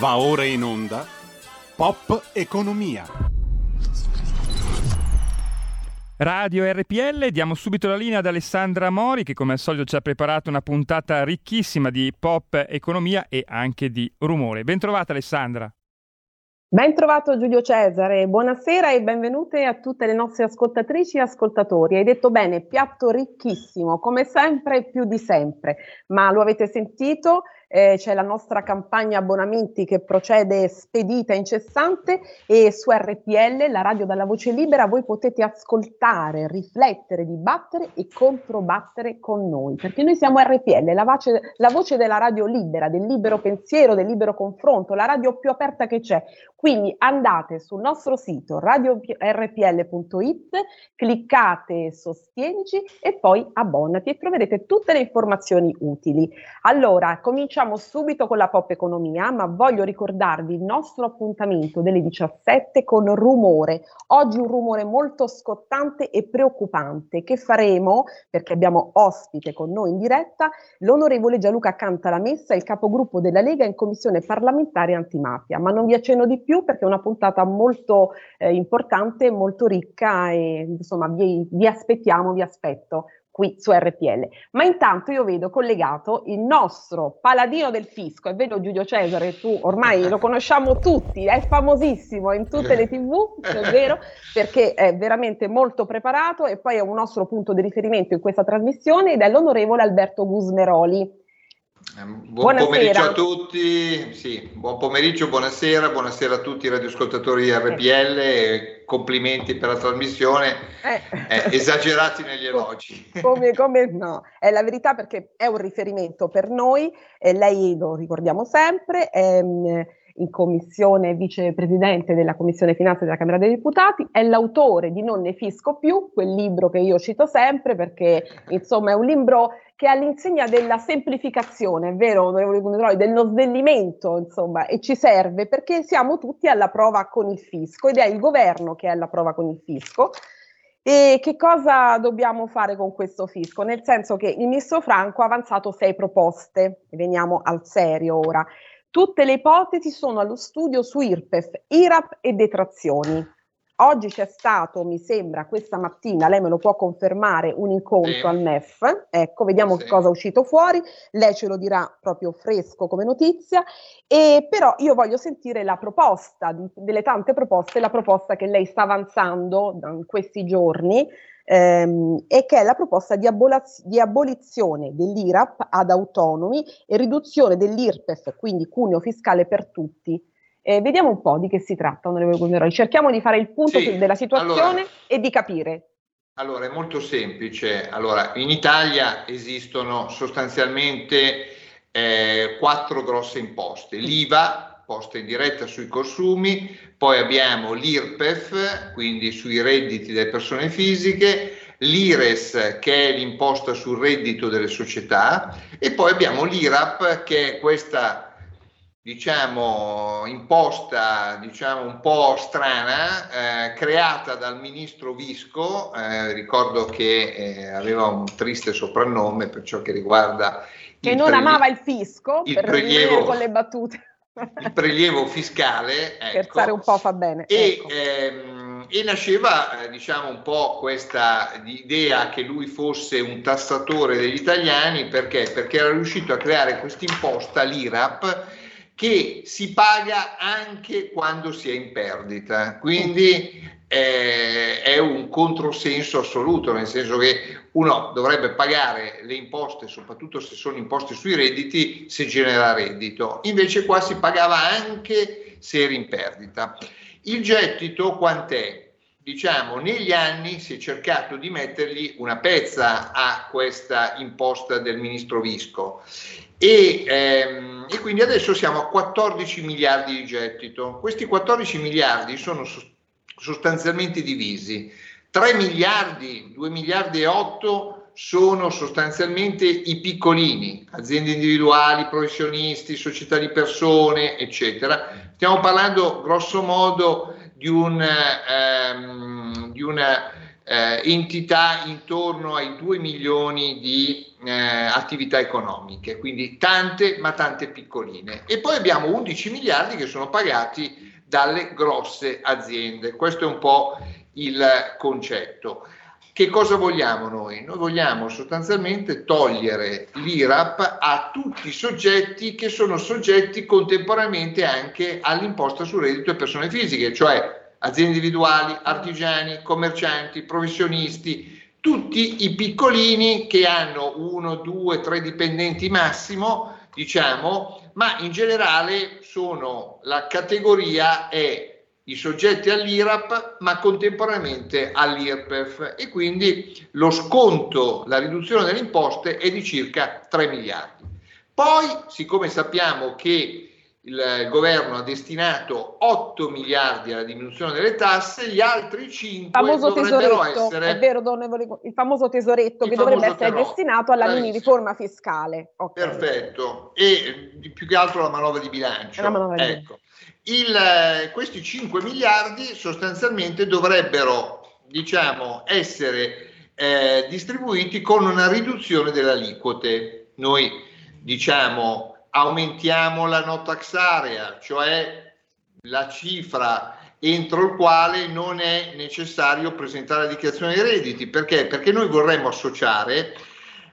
Va ora in onda Pop Economia. Radio RPL, diamo subito la linea ad Alessandra Mori che come al solito ci ha preparato una puntata ricchissima di pop economia e anche di rumore. Bentrovata Alessandra. Ben trovato Giulio Cesare, buonasera e benvenute a tutte le nostre ascoltatrici e ascoltatori. Hai detto bene, piatto ricchissimo, come sempre più di sempre, ma lo avete sentito, eh, c'è la nostra campagna abbonamenti che procede spedita, incessante e su RPL, la radio dalla voce libera, voi potete ascoltare, riflettere, dibattere e controbattere con noi, perché noi siamo RPL, la voce, la voce della radio libera, del libero pensiero, del libero confronto, la radio più aperta che c'è. Quindi andate sul nostro sito radiorpl.it, cliccate sostienici e poi abbonati e troverete tutte le informazioni utili. Allora, cominciamo subito con la pop economia, ma voglio ricordarvi il nostro appuntamento delle 17 con rumore. Oggi un rumore molto scottante e preoccupante che faremo perché abbiamo ospite con noi in diretta l'onorevole Gianluca Cantalamessa, il capogruppo della Lega in commissione parlamentare antimafia. Ma non vi accenno di più perché è una puntata molto eh, importante, molto ricca e insomma vi, vi aspettiamo, vi aspetto qui su RPL. Ma intanto io vedo collegato il nostro paladino del fisco, e vedo Giulio Cesare, tu ormai lo conosciamo tutti, è famosissimo in tutte le tv, è vero, perché è veramente molto preparato e poi è un nostro punto di riferimento in questa trasmissione ed è l'onorevole Alberto Gusmeroli. Ehm, buon buonasera. pomeriggio a tutti, sì, buon pomeriggio, buonasera, buonasera a tutti i radioascoltatori di RPL, eh. complimenti per la trasmissione, eh. Eh, esagerati negli elogi. Come, come, no, è la verità perché è un riferimento per noi, e lei lo ricordiamo sempre, è, mm, in commissione vicepresidente della Commissione Finanze della Camera dei Deputati, è l'autore di Non ne fisco più, quel libro che io cito sempre perché insomma è un libro che è all'insegna della semplificazione, è vero, onorevole Gunneroi, dello snellimento, insomma, e ci serve perché siamo tutti alla prova con il fisco ed è il governo che è alla prova con il fisco. E che cosa dobbiamo fare con questo fisco? Nel senso che il ministro Franco ha avanzato sei proposte, veniamo al serio ora. Tutte le ipotesi sono allo studio su IRPEF, IRAP e detrazioni. Oggi c'è stato, mi sembra, questa mattina, lei me lo può confermare, un incontro sì. al MEF. Ecco, vediamo sì. che cosa è uscito fuori. Lei ce lo dirà proprio fresco come notizia. E però io voglio sentire la proposta, delle tante proposte, la proposta che lei sta avanzando in questi giorni ehm, e che è la proposta di, abolaz- di abolizione dell'IRAP ad autonomi e riduzione dell'IRPEF, quindi cuneo fiscale per tutti. Eh, vediamo un po' di che si tratta, onorevole Guneroi. Cerchiamo di fare il punto sì, della situazione allora, e di capire. Allora, è molto semplice. Allora, in Italia esistono sostanzialmente eh, quattro grosse imposte. L'IVA, posta in diretta sui consumi, poi abbiamo l'IRPEF, quindi sui redditi delle persone fisiche, l'IRES che è l'imposta sul reddito delle società e poi abbiamo l'IRAP che è questa diciamo imposta diciamo un po' strana eh, creata dal ministro Visco eh, ricordo che eh, aveva un triste soprannome per ciò che riguarda che non prelie- amava il fisco il per prelievo con le battute il prelievo fiscale. Ecco, Scherzare un po' fa bene. E, ecco. ehm, e nasceva, eh, diciamo, un po' questa idea che lui fosse un tassatore degli italiani, perché? Perché era riuscito a creare questa imposta, l'IRAP, che si paga anche quando si è in perdita. Quindi eh, è un controsenso assoluto, nel senso che uno dovrebbe pagare le imposte, soprattutto se sono imposte sui redditi, se genera reddito. Invece qua si pagava anche se era in perdita. Il gettito quant'è? Diciamo, negli anni si è cercato di mettergli una pezza a questa imposta del ministro Visco e, ehm, e quindi adesso siamo a 14 miliardi di gettito. Questi 14 miliardi sono sostanzialmente divisi. 3 miliardi, 2 miliardi e 8 sono sostanzialmente i piccolini, aziende individuali, professionisti, società di persone, eccetera. Stiamo parlando grosso modo di un, ehm, di una, eh, entità intorno ai 2 milioni di eh, attività economiche, quindi tante ma tante piccoline. E poi abbiamo 11 miliardi che sono pagati dalle grosse aziende. Questo è un po' il concetto. Che cosa vogliamo noi? Noi vogliamo sostanzialmente togliere l'IRAP a tutti i soggetti che sono soggetti contemporaneamente anche all'imposta sul reddito e persone fisiche, cioè aziende individuali, artigiani, commercianti, professionisti, tutti i piccolini che hanno uno, due, tre dipendenti massimo, diciamo, ma in generale sono la categoria è i soggetti all'IRAP ma contemporaneamente all'IRPEF e quindi lo sconto, la riduzione delle imposte è di circa 3 miliardi. Poi, siccome sappiamo che il governo ha destinato 8 miliardi alla diminuzione delle tasse, gli altri 5 famoso dovrebbero essere... È vero, il famoso tesoretto il che famoso dovrebbe essere destinato alla mini riforma fiscale. Okay. Perfetto, e più che altro la manovra di bilancio. Manovra ecco. Il, questi 5 miliardi sostanzialmente dovrebbero, diciamo, essere eh, distribuiti con una riduzione delle aliquote. Noi diciamo aumentiamo la no tax area, cioè la cifra entro il quale non è necessario presentare la dichiarazione dei redditi. Perché? Perché noi vorremmo associare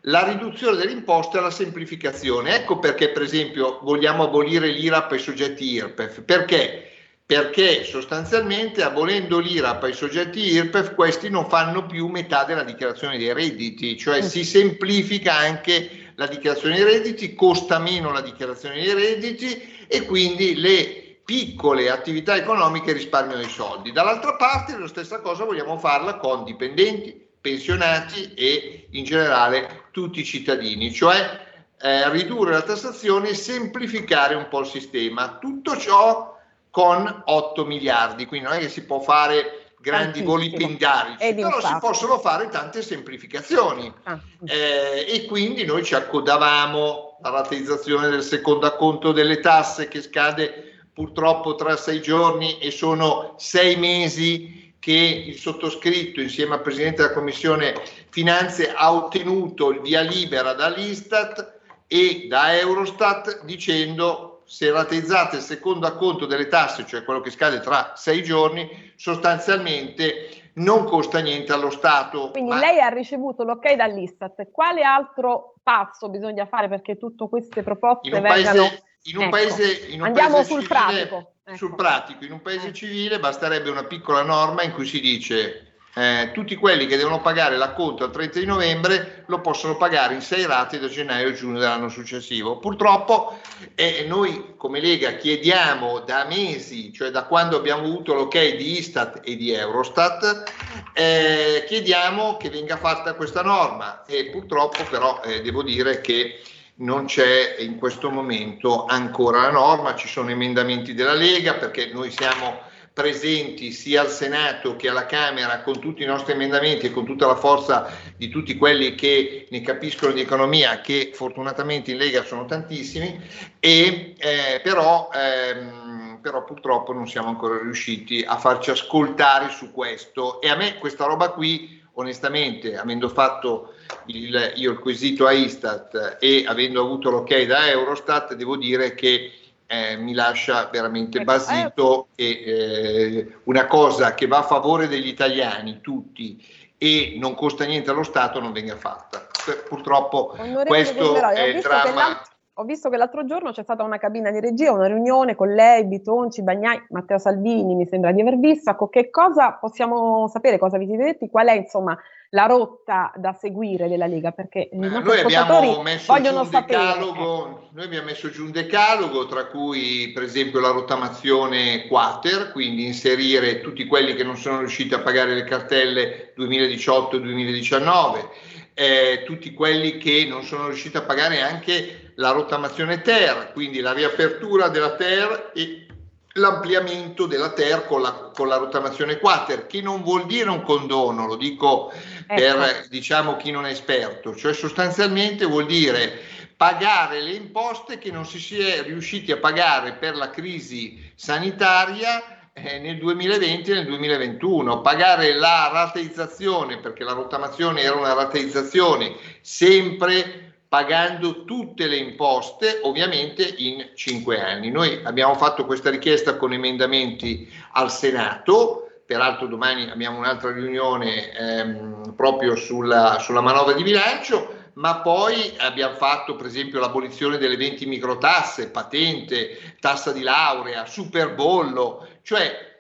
la riduzione delle imposte alla semplificazione. Ecco perché, per esempio, vogliamo abolire l'IRAP ai soggetti IRPEF. Perché? Perché sostanzialmente abolendo l'IRAP ai soggetti IRPEF, questi non fanno più metà della dichiarazione dei redditi, cioè si semplifica anche la dichiarazione dei redditi, costa meno la dichiarazione dei redditi e quindi le piccole attività economiche risparmiano i soldi. Dall'altra parte la stessa cosa vogliamo farla con dipendenti, pensionati e in generale tutti i cittadini, cioè eh, ridurre la tassazione e semplificare un po' il sistema. Tutto ciò con 8 miliardi, quindi non è che si può fare grandi voli pindarici, però si possono fare tante semplificazioni ah. eh, e quindi noi ci accodavamo alla rateizzazione del secondo acconto delle tasse che scade purtroppo tra sei giorni e sono sei mesi che il sottoscritto insieme al Presidente della Commissione Finanze ha ottenuto il via libera dall'Istat e da Eurostat dicendo se rateizzate il secondo acconto delle tasse, cioè quello che scade tra sei giorni, sostanzialmente non costa niente allo Stato. Quindi ma... lei ha ricevuto l'ok dall'Istat. Quale altro passo bisogna fare perché tutte queste proposte in vengano... Paese, in un ecco. paese, in un Andiamo paese sul civile, pratico. Ecco. Sul pratico, in un paese civile basterebbe una piccola norma in cui si dice eh, tutti quelli che devono pagare l'acconto al 30 di novembre lo possono pagare in sei rate da gennaio a giugno dell'anno successivo. Purtroppo eh, noi come Lega chiediamo da mesi, cioè da quando abbiamo avuto l'ok di Istat e di Eurostat, eh, chiediamo che venga fatta questa norma e purtroppo però eh, devo dire che non c'è in questo momento ancora la norma, ci sono emendamenti della Lega perché noi siamo presenti sia al Senato che alla Camera con tutti i nostri emendamenti e con tutta la forza di tutti quelli che ne capiscono di economia, che fortunatamente in Lega sono tantissimi, e, eh, però, ehm, però purtroppo non siamo ancora riusciti a farci ascoltare su questo. E a me questa roba qui, onestamente, avendo fatto il, io il quesito a Istat e avendo avuto l'ok da Eurostat, devo dire che eh, mi lascia veramente ecco, basito e eh, una cosa che va a favore degli italiani tutti e non costa niente allo Stato non venga fatta. Purtroppo Onorevole questo è il dramma. Ho visto che l'altro giorno c'è stata una cabina di regia, una riunione con lei, Bitonci, Bagnai, Matteo Salvini, mi sembra di aver visto. Ecco, che cosa possiamo sapere, cosa vi siete detti? Qual è insomma la rotta da seguire della Lega, perché i nostri noi abbiamo messo vogliono giù un decalogo, noi abbiamo messo giù un decalogo tra cui per esempio la rottamazione quater, quindi inserire tutti quelli che non sono riusciti a pagare le cartelle 2018-2019, eh, tutti quelli che non sono riusciti a pagare anche la rottamazione ter, quindi la riapertura della ter e l'ampliamento della TER con la, con la, rottamazione quater, che non vuol dire un condono, lo dico ecco. per diciamo, chi non è esperto, cioè sostanzialmente vuol dire pagare le imposte che non si è riusciti a pagare per la crisi sanitaria eh, nel 2020 e nel 2021. Pagare la rateizzazione, perché la rottamazione era una rateizzazione, sempre pagando tutte le imposte, ovviamente in cinque anni. Noi abbiamo fatto questa richiesta con emendamenti al Senato. Peraltro domani abbiamo un'altra riunione ehm, proprio sulla, sulla manovra di bilancio, ma poi abbiamo fatto per esempio l'abolizione delle 20 microtasse, patente, tassa di laurea, superbollo, cioè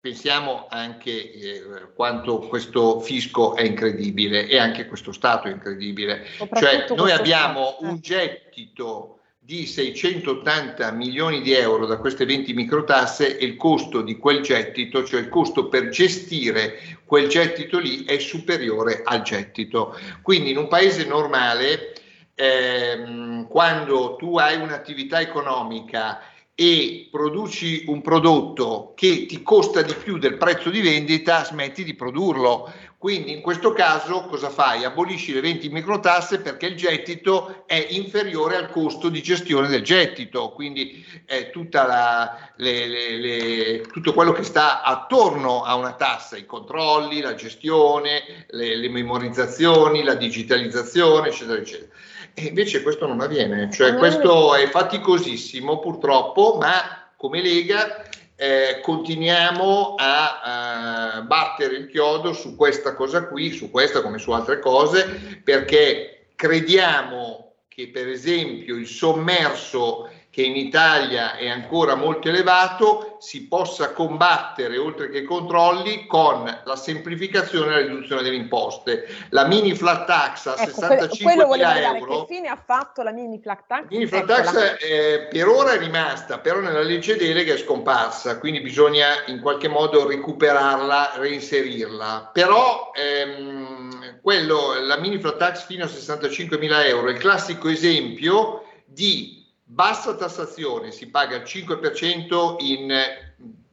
pensiamo anche eh, quanto questo fisco è incredibile e anche questo Stato è incredibile. Cioè noi abbiamo stato. un gettito di 680 milioni di euro da queste 20 microtasse e il costo di quel gettito, cioè il costo per gestire quel gettito lì è superiore al gettito. Quindi in un paese normale, ehm, quando tu hai un'attività economica e produci un prodotto che ti costa di più del prezzo di vendita, smetti di produrlo. Quindi in questo caso cosa fai? Abolisci le 20 microtasse perché il gettito è inferiore al costo di gestione del gettito, quindi eh, la, le, le, le, tutto quello che sta attorno a una tassa, i controlli, la gestione, le, memorizzazioni, la digitalizzazione, eccetera, eccetera. E invece questo non avviene, cioè questo è faticosissimo purtroppo, ma come Lega eh, continuiamo a, a, battere il chiodo su questa cosa qui, su questa come su altre cose, perché crediamo che per esempio il sommerso che in Italia è ancora molto elevato, si possa combattere oltre che controlli con la semplificazione e la riduzione delle imposte. La mini flat tax a ecco, 65 mila euro. Che fine ha fatto la mini flat tax? Mini flat tax eh, per ora è rimasta, però nella legge delega è scomparsa, quindi bisogna in qualche modo recuperarla, reinserirla. Però ehm, quello, la mini flat tax fino a 65 mila euro è il classico esempio di bassa tassazione, si paga il 5% in,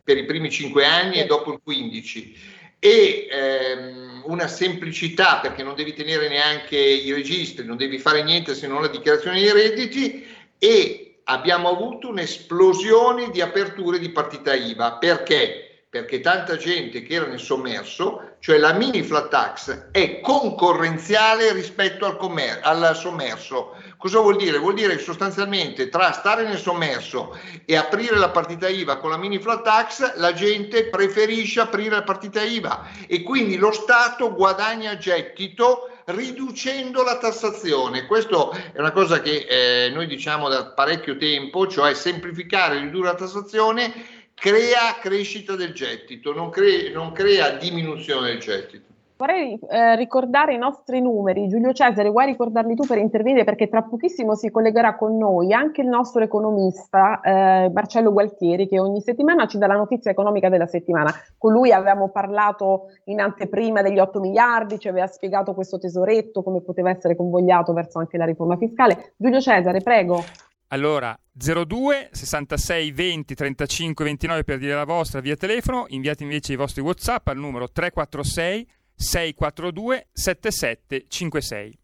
per i primi 5 anni e dopo il 15% e ehm, una semplicità perché non devi tenere neanche i registri, non devi fare niente se non la dichiarazione dei redditi e abbiamo avuto un'esplosione di aperture di partita IVA. Perché perché tanta gente che era nel sommerso, cioè la mini flat tax, è concorrenziale rispetto al, commer- al sommerso. Cosa vuol dire? Vuol dire che sostanzialmente tra stare nel sommerso e aprire la partita IVA con la mini flat tax, la gente preferisce aprire la partita IVA e quindi lo Stato guadagna gettito riducendo la tassazione. Questo è una cosa che eh, noi diciamo da parecchio tempo, cioè semplificare e ridurre la tassazione crea crescita del gettito, non, cre- non crea diminuzione del gettito. Vorrei eh, ricordare i nostri numeri. Giulio Cesare, vuoi ricordarli tu per intervenire? Perché tra pochissimo si collegherà con noi anche il nostro economista eh, Marcello Gualtieri, che ogni settimana ci dà la notizia economica della settimana. Con lui avevamo parlato in anteprima degli 8 miliardi, ci aveva spiegato questo tesoretto, come poteva essere convogliato verso anche la riforma fiscale. Giulio Cesare, prego. Allora, 02 66 20 35 29 per dire la vostra via telefono, inviate invece i vostri WhatsApp al numero 346 642 7756.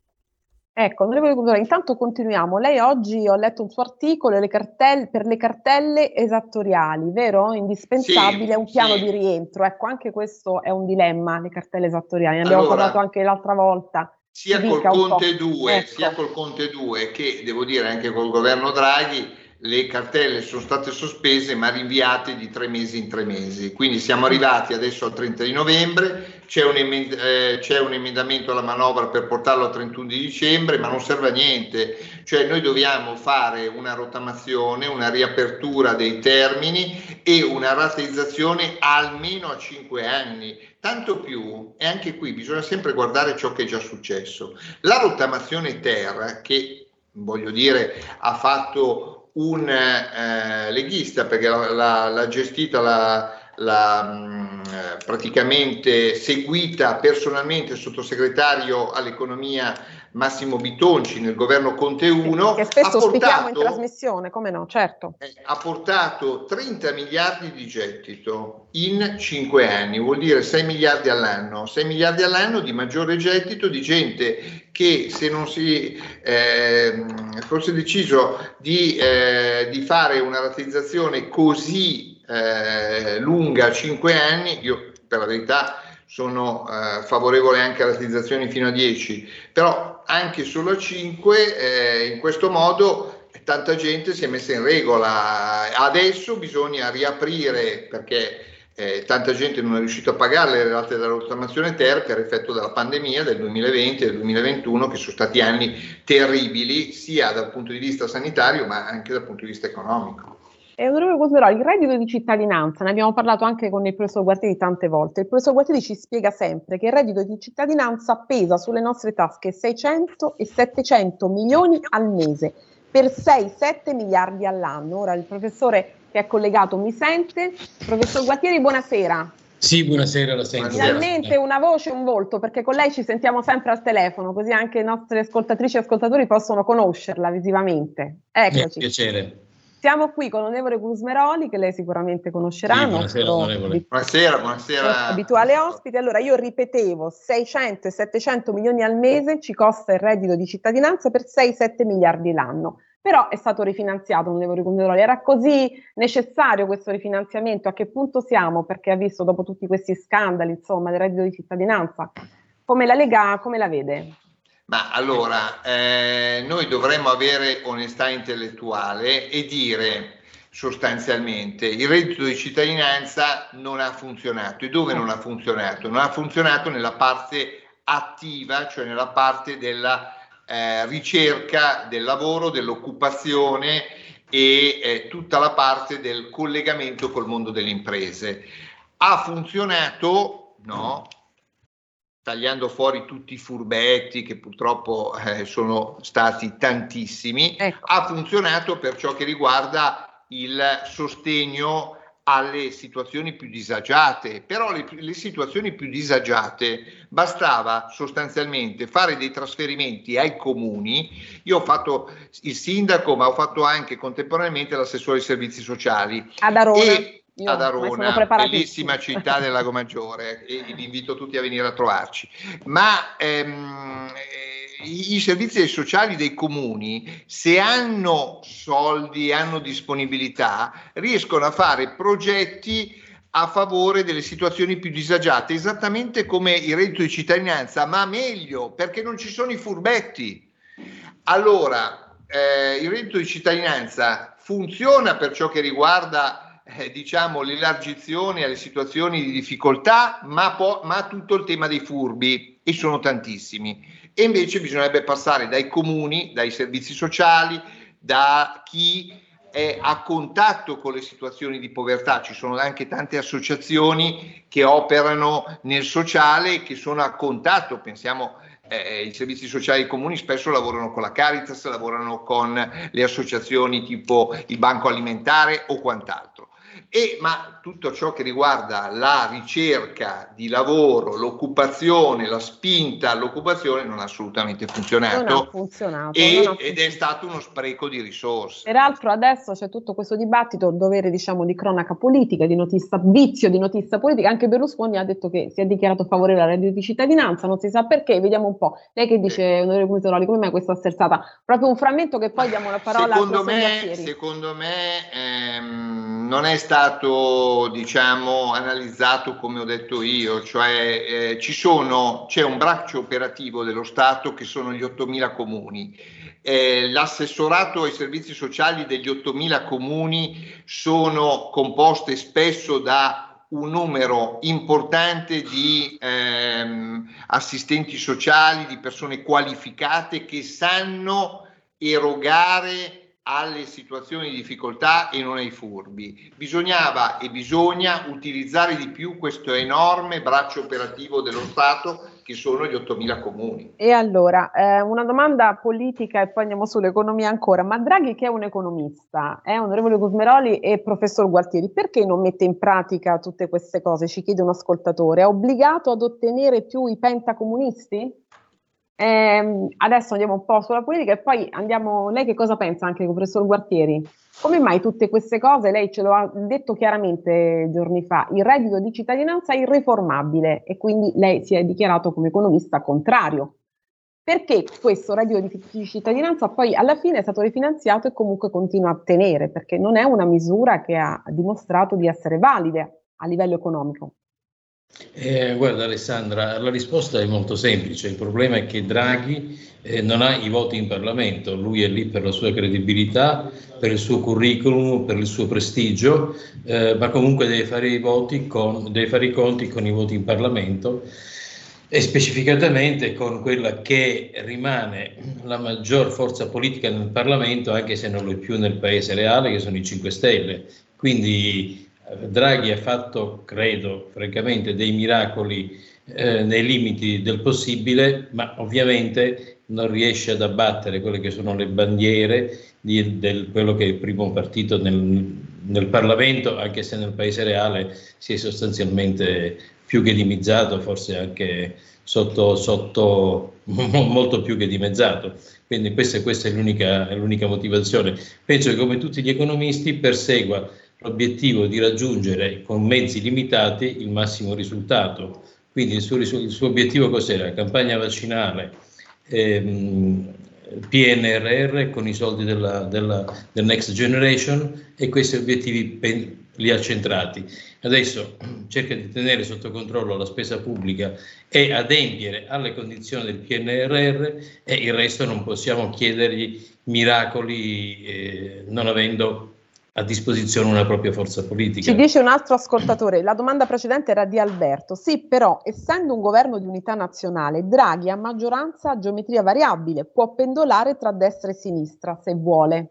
Ecco, onorevole Cultura, intanto continuiamo. Lei oggi ho letto un suo articolo le cartelle, per le cartelle esattoriali, vero? Indispensabile sì, un piano sì. di rientro. Ecco, anche questo è un dilemma, le cartelle esattoriali. Ne abbiamo allora, parlato anche l'altra volta. Sia col, Conte 2, ecco. sia col Conte 2 che devo dire anche col governo Draghi le cartelle sono state sospese ma rinviate di tre mesi in tre mesi. Quindi siamo arrivati adesso al 30 di novembre, c'è un, emend- eh, c'è un, emendamento alla manovra per portarlo al 31 di dicembre, ma non serve a niente. Cioè noi dobbiamo fare una rottamazione, una riapertura dei termini e una rateizzazione almeno a cinque anni. Tanto più, e anche qui bisogna sempre guardare ciò che è già successo. La rottamazione ter, che voglio dire ha fatto un eh, leghista perché l'ha, l'ha gestita la, la mh, praticamente seguita personalmente il sottosegretario all'economia Massimo Bitonci nel governo Conte 1 che spesso portato, in trasmissione, come no, certo. Eh, ha portato 30 miliardi di gettito in 5 anni, vuol dire 6 miliardi all'anno, 6 miliardi all'anno di maggiore gettito di gente che se non si eh, fosse deciso di, eh, di fare una rateizzazione così eh, lunga 5 anni, io per la verità sono eh, favorevole anche a rateizzazioni fino a 10, però anche solo a 5 eh, in questo modo tanta gente si è messa in regola. Adesso bisogna riaprire perché eh, tanta gente non è riuscita a pagare le rate della rottamazione ter per effetto della pandemia del 2020 e del 2021 che sono stati anni terribili sia dal punto di vista sanitario ma anche dal punto di vista economico. E onorevole Cosmerò, il reddito di cittadinanza, ne abbiamo parlato anche con il professor Guartieri tante volte, il professor Guartieri ci spiega sempre che il reddito di cittadinanza pesa sulle nostre tasche 600 e 700 milioni al mese per 6-7 miliardi all'anno. Ora il professore che è collegato mi sente. Professor Guattieri, buonasera. Sì, buonasera, la sento. Finalmente una voce e un volto, perché con lei ci sentiamo sempre al telefono, così anche i nostri ascoltatrici e ascoltatori possono conoscerla visivamente. Eccoci. Mi piacere. Siamo qui con l'onorevole Gusmeroli, che lei sicuramente conoscerà. Sì, buonasera, onorevole. Buonasera, buonasera. Abituale ospite. Allora, io ripetevo, 600 e 700 milioni al mese ci costa il reddito di cittadinanza per 6-7 miliardi l'anno però è stato rifinanziato, onorevole Conderoli. Era così necessario questo rifinanziamento? A che punto siamo? Perché ha visto dopo tutti questi scandali, insomma, del reddito di cittadinanza, come la Lega, come la vede? Ma allora, eh, noi dovremmo avere onestà intellettuale e dire sostanzialmente il reddito di cittadinanza non ha funzionato. E dove non ha funzionato? Non ha funzionato nella parte attiva, cioè nella parte della eh, ricerca del lavoro, dell'occupazione e eh, tutta la parte del collegamento col mondo delle imprese. Ha funzionato, no? Tagliando fuori tutti i furbetti che purtroppo eh, sono stati tantissimi, ecco. ha funzionato per ciò che riguarda il sostegno alle situazioni più disagiate, però le, le, situazioni più disagiate bastava sostanzialmente fare dei trasferimenti ai comuni. Io ho fatto il sindaco, ma ho fatto anche contemporaneamente l'assessore ai servizi sociali. Ad Arona. E, io, ad Arona, bellissima città del Lago Maggiore, e vi invito tutti a venire a trovarci. Ma ehm, i, servizi sociali dei comuni, se hanno soldi, hanno disponibilità, riescono a fare progetti a favore delle situazioni più disagiate, esattamente come il reddito di cittadinanza, ma meglio perché non ci sono i furbetti. Allora, eh, il reddito di cittadinanza funziona per ciò che riguarda eh, diciamo l'elargizione alle situazioni di difficoltà, ma, po- ma tutto il tema dei furbi, e sono tantissimi e invece bisognerebbe passare dai comuni, dai servizi sociali, da chi è a contatto con le situazioni di povertà. Ci sono anche tante associazioni che operano nel sociale e che sono a contatto, pensiamo eh, i servizi sociali comuni spesso lavorano con la Caritas, lavorano con le associazioni tipo il Banco Alimentare o quant'altro. E, ma tutto ciò che riguarda la ricerca di lavoro, l'occupazione, la spinta all'occupazione non ha assolutamente funzionato, non ha funzionato, e, non ha ed è stato uno spreco di risorse. Peraltro adesso c'è tutto questo dibattito, dovere diciamo di cronaca politica, di notizia, vizio di notizia politica, anche Berlusconi ha detto che si è dichiarato favorevole alla reddito di cittadinanza, non si sa perché, vediamo un po'. Lei che dice, onorevole Comitoroli, come mai questa sterzata? Proprio un frammento che poi diamo la parola secondo a me, Secondo me ehm, non è stato diciamo, analizzato come ho detto io, cioè eh, sono, c'è un braccio operativo dello Stato che sono gli 8.000 comuni. Eh, l'assessorato ai servizi sociali degli 8.000 comuni sono composte spesso da un numero importante di ehm, assistenti sociali, di persone qualificate che sanno erogare alle situazioni di difficoltà e non ai furbi. Bisognava e bisogna utilizzare di più questo enorme braccio operativo dello Stato che sono gli 8.000 comuni. E allora, eh, una domanda politica e poi andiamo sull'economia ancora. Ma Draghi che è un economista, è eh, onorevole Gusmeroli e professor Gualtieri, perché non mette in pratica tutte queste cose? Ci chiede un ascoltatore. È obbligato ad ottenere più i pentacomunisti? Eh, adesso andiamo un po' sulla politica e poi andiamo, lei che cosa pensa anche con professor Guartieri? Come mai tutte queste cose, lei ce lo ha detto chiaramente giorni fa, il reddito di cittadinanza è irreformabile e quindi lei si è dichiarato come economista contrario perché questo reddito di cittadinanza poi alla fine è stato rifinanziato e comunque continua a tenere, perché non è una misura che ha dimostrato di essere valida a livello economico. Eh, guarda Alessandra, la risposta è molto semplice, il problema è che Draghi eh, non ha i voti in Parlamento, lui è lì per la sua credibilità, per il suo curriculum, per il suo prestigio, eh, ma comunque deve fare, con, deve fare i conti con i voti in Parlamento e specificatamente con quella che rimane la maggior forza politica nel Parlamento, anche se non lo è più nel paese reale, che sono i 5 Stelle. Quindi Draghi ha fatto, credo, francamente, dei miracoli eh, nei limiti del possibile, ma ovviamente non riesce ad abbattere quelle che sono le bandiere di del, quello che è il primo partito nel, nel Parlamento, anche se nel paese reale si è sostanzialmente più che dimezzato, forse anche sotto, sotto molto più che dimezzato. Quindi questa, questa è, l'unica, è l'unica motivazione. Penso che come tutti gli economisti persegua l'obiettivo di raggiungere con mezzi limitati il massimo risultato. Quindi il suo, il suo obiettivo cos'era? Campagna vaccinale, ehm, PNRR con i soldi della, della, del Next Generation e questi obiettivi li ha centrati. Adesso cerca di tenere sotto controllo la spesa pubblica e adempiere alle condizioni del PNRR e il resto non possiamo chiedergli miracoli eh, non avendo a disposizione una propria forza politica. Ci dice un altro ascoltatore, la domanda precedente era di Alberto, sì però essendo un governo di unità nazionale, Draghi a maggioranza a geometria variabile, può pendolare tra destra e sinistra se vuole.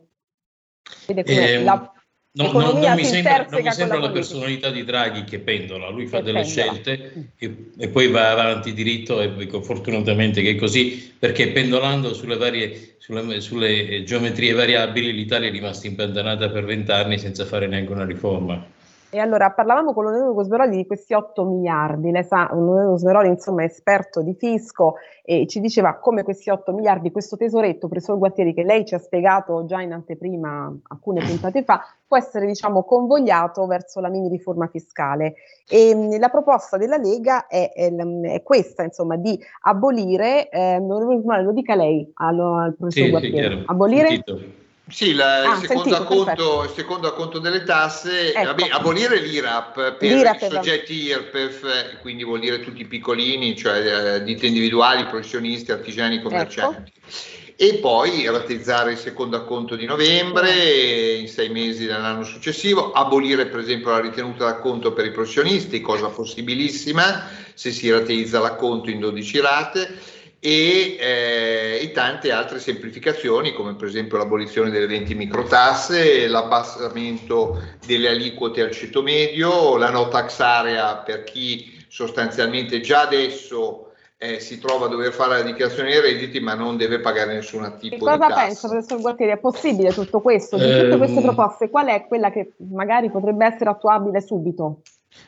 Vede eh, la No, no, non mi sembra, non mi sembra la, la personalità di Draghi che pendola, lui fa che delle pendola. scelte e, e, poi va avanti diritto e dico, fortunatamente che è così, perché pendolando sulle, varie, sulle, sulle geometrie variabili l'Italia è rimasta impantanata per vent'anni senza fare neanche una riforma. E allora parlavamo con l'onorevole Cosmeroli di questi 8 miliardi, lei sa, l'onorevole Cosmeroli insomma è esperto di fisco e ci diceva come questi 8 miliardi, questo tesoretto, professor Guattieri, che lei ci ha spiegato già in anteprima alcune puntate fa, può essere diciamo convogliato verso la mini riforma fiscale. E mh, la proposta della Lega è, è, è questa, insomma, di abolire, eh, lo dica lei allo, al professor sì, Guattieri, sì, abolire... Sentito sì, la, ah, il, secondo sentito, acconto, il, secondo acconto, delle tasse, ecco. vabbè, abolire l'IRAP per L'IRAP i soggetti IRPEF, quindi vuol dire tutti i piccolini, cioè eh, ditte individuali, professionisti, artigiani, commercianti. Ecco. E poi rateizzare il secondo acconto di novembre in sei mesi dell'anno successivo, abolire per esempio la ritenuta d'acconto per i professionisti, cosa possibilissima se si rateizza l'acconto in 12 rate e, eh, e, tante altre semplificazioni come per esempio l'abolizione delle 20 microtasse, l'abbassamento delle aliquote al ceto medio, la no tax area per chi sostanzialmente già adesso eh, si trova a dover fare la dichiarazione dei redditi ma non deve pagare nessun tipo di cosa pensa professor Gualtieri? È possibile tutto questo? Di tutte queste ehm. proposte qual è quella che magari potrebbe essere attuabile subito?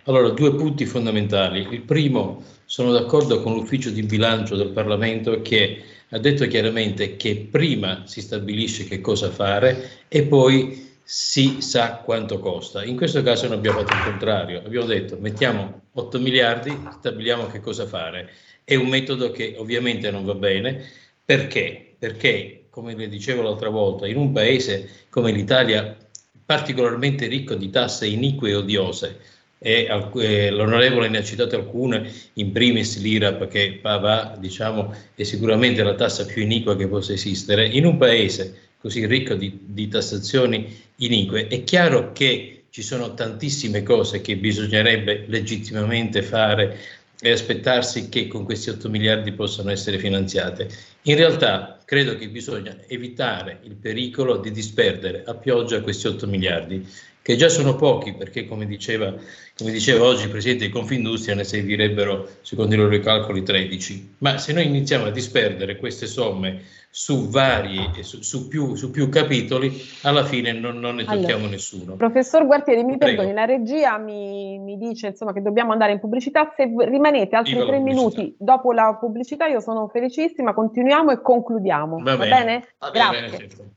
Allora, due punti fondamentali. Il primo, sono d'accordo con l'ufficio di bilancio del Parlamento che ha detto chiaramente che prima si stabilisce che cosa fare e poi si sa quanto costa. In questo caso noi abbiamo fatto il contrario, abbiamo detto mettiamo 8 miliardi, stabiliamo che cosa fare. È un metodo che ovviamente non va bene, perché? Perché, come le dicevo l'altra volta, in un paese come l'Italia particolarmente ricco di tasse inique e odiose, e l'onorevole ne ha citate alcune, in primis l'IRAP che va, diciamo, è sicuramente la tassa più iniqua che possa esistere. In un paese così ricco di, di tassazioni inique è chiaro che ci sono tantissime cose che bisognerebbe legittimamente fare e aspettarsi che con questi 8 miliardi possano essere finanziate. In realtà credo che bisogna evitare il pericolo di disperdere a pioggia questi 8 miliardi che già sono pochi perché come diceva, come diceva oggi il Presidente di Confindustria ne servirebbero secondo i loro calcoli 13, ma se noi iniziamo a disperdere queste somme su vari, su, su, più, su più, capitoli, alla fine non, non ne tocchiamo allora, nessuno. Professor Guartieri, mi Prego. perdoni, la regia mi, mi, dice insomma, che dobbiamo andare in pubblicità, se rimanete altri tre minuti dopo la pubblicità io sono felicissima, continuiamo e concludiamo. Va, Va bene? bene? Va Grazie. Bene,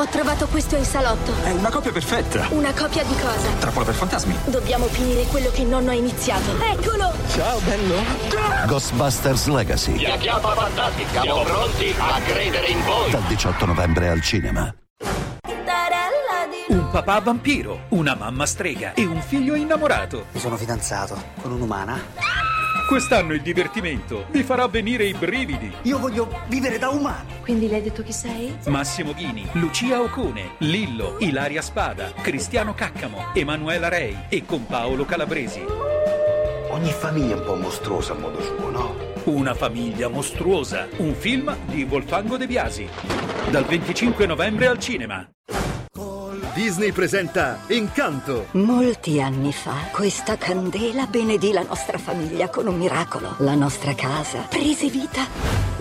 Ho trovato questo in salotto. È una copia perfetta. Una copia di cosa? Trappola per fantasmi. Dobbiamo finire quello che il nonno ha iniziato. Eccolo! Ciao, bello. Ghostbusters Legacy. La chiappa fantastica. Siamo pronti a credere in voi. Dal 18 novembre al cinema. Un papà vampiro, una mamma strega e un figlio innamorato. Mi sono fidanzato con un'umana. Quest'anno il divertimento vi farà venire i brividi. Io voglio vivere da umano. Quindi l'hai detto chi sei? Massimo Ghini, Lucia Ocone, Lillo, Ilaria Spada, Cristiano Caccamo, Emanuela Rei e con Paolo Calabresi. Ogni famiglia è un po' mostruosa a modo suo, no? Una famiglia mostruosa, un film di Wolfango De Biasi. Dal 25 novembre al cinema. Disney presenta Incanto. Molti anni fa questa candela benedì la nostra famiglia con un miracolo. La nostra casa prese vita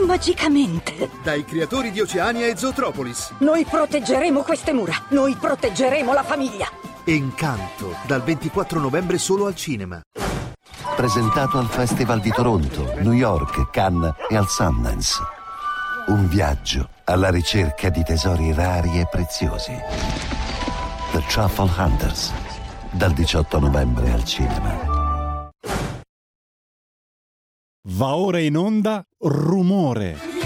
magicamente. Dai creatori di Oceania e Zootropolis. Noi proteggeremo queste mura. Noi proteggeremo la famiglia. Incanto, dal 24 novembre solo al cinema. Presentato al Festival di Toronto, New York, Cannes e al Sundance. Un viaggio alla ricerca di tesori rari e preziosi. Truffle Hunters, dal 18 novembre al cinema. Va ora in onda Rumore.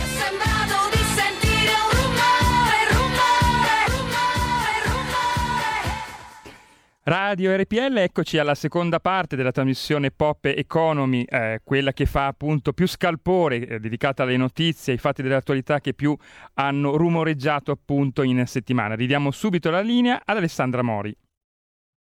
Radio RPL, eccoci alla seconda parte della trasmissione Pop Economy, eh, quella che fa appunto più scalpore, eh, dedicata alle notizie, ai fatti dell'attualità che più hanno rumoreggiato appunto in settimana. Ridiamo subito la linea ad Alessandra Mori.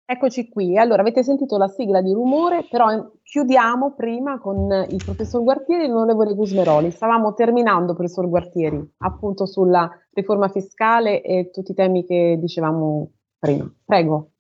Eccoci qui, allora avete sentito la sigla di rumore, però chiudiamo prima con il professor Guartieri e l'onorevole Gusmeroli. Stavamo terminando, professor Guartieri, appunto sulla riforma fiscale e tutti i temi che dicevamo prima. Prego.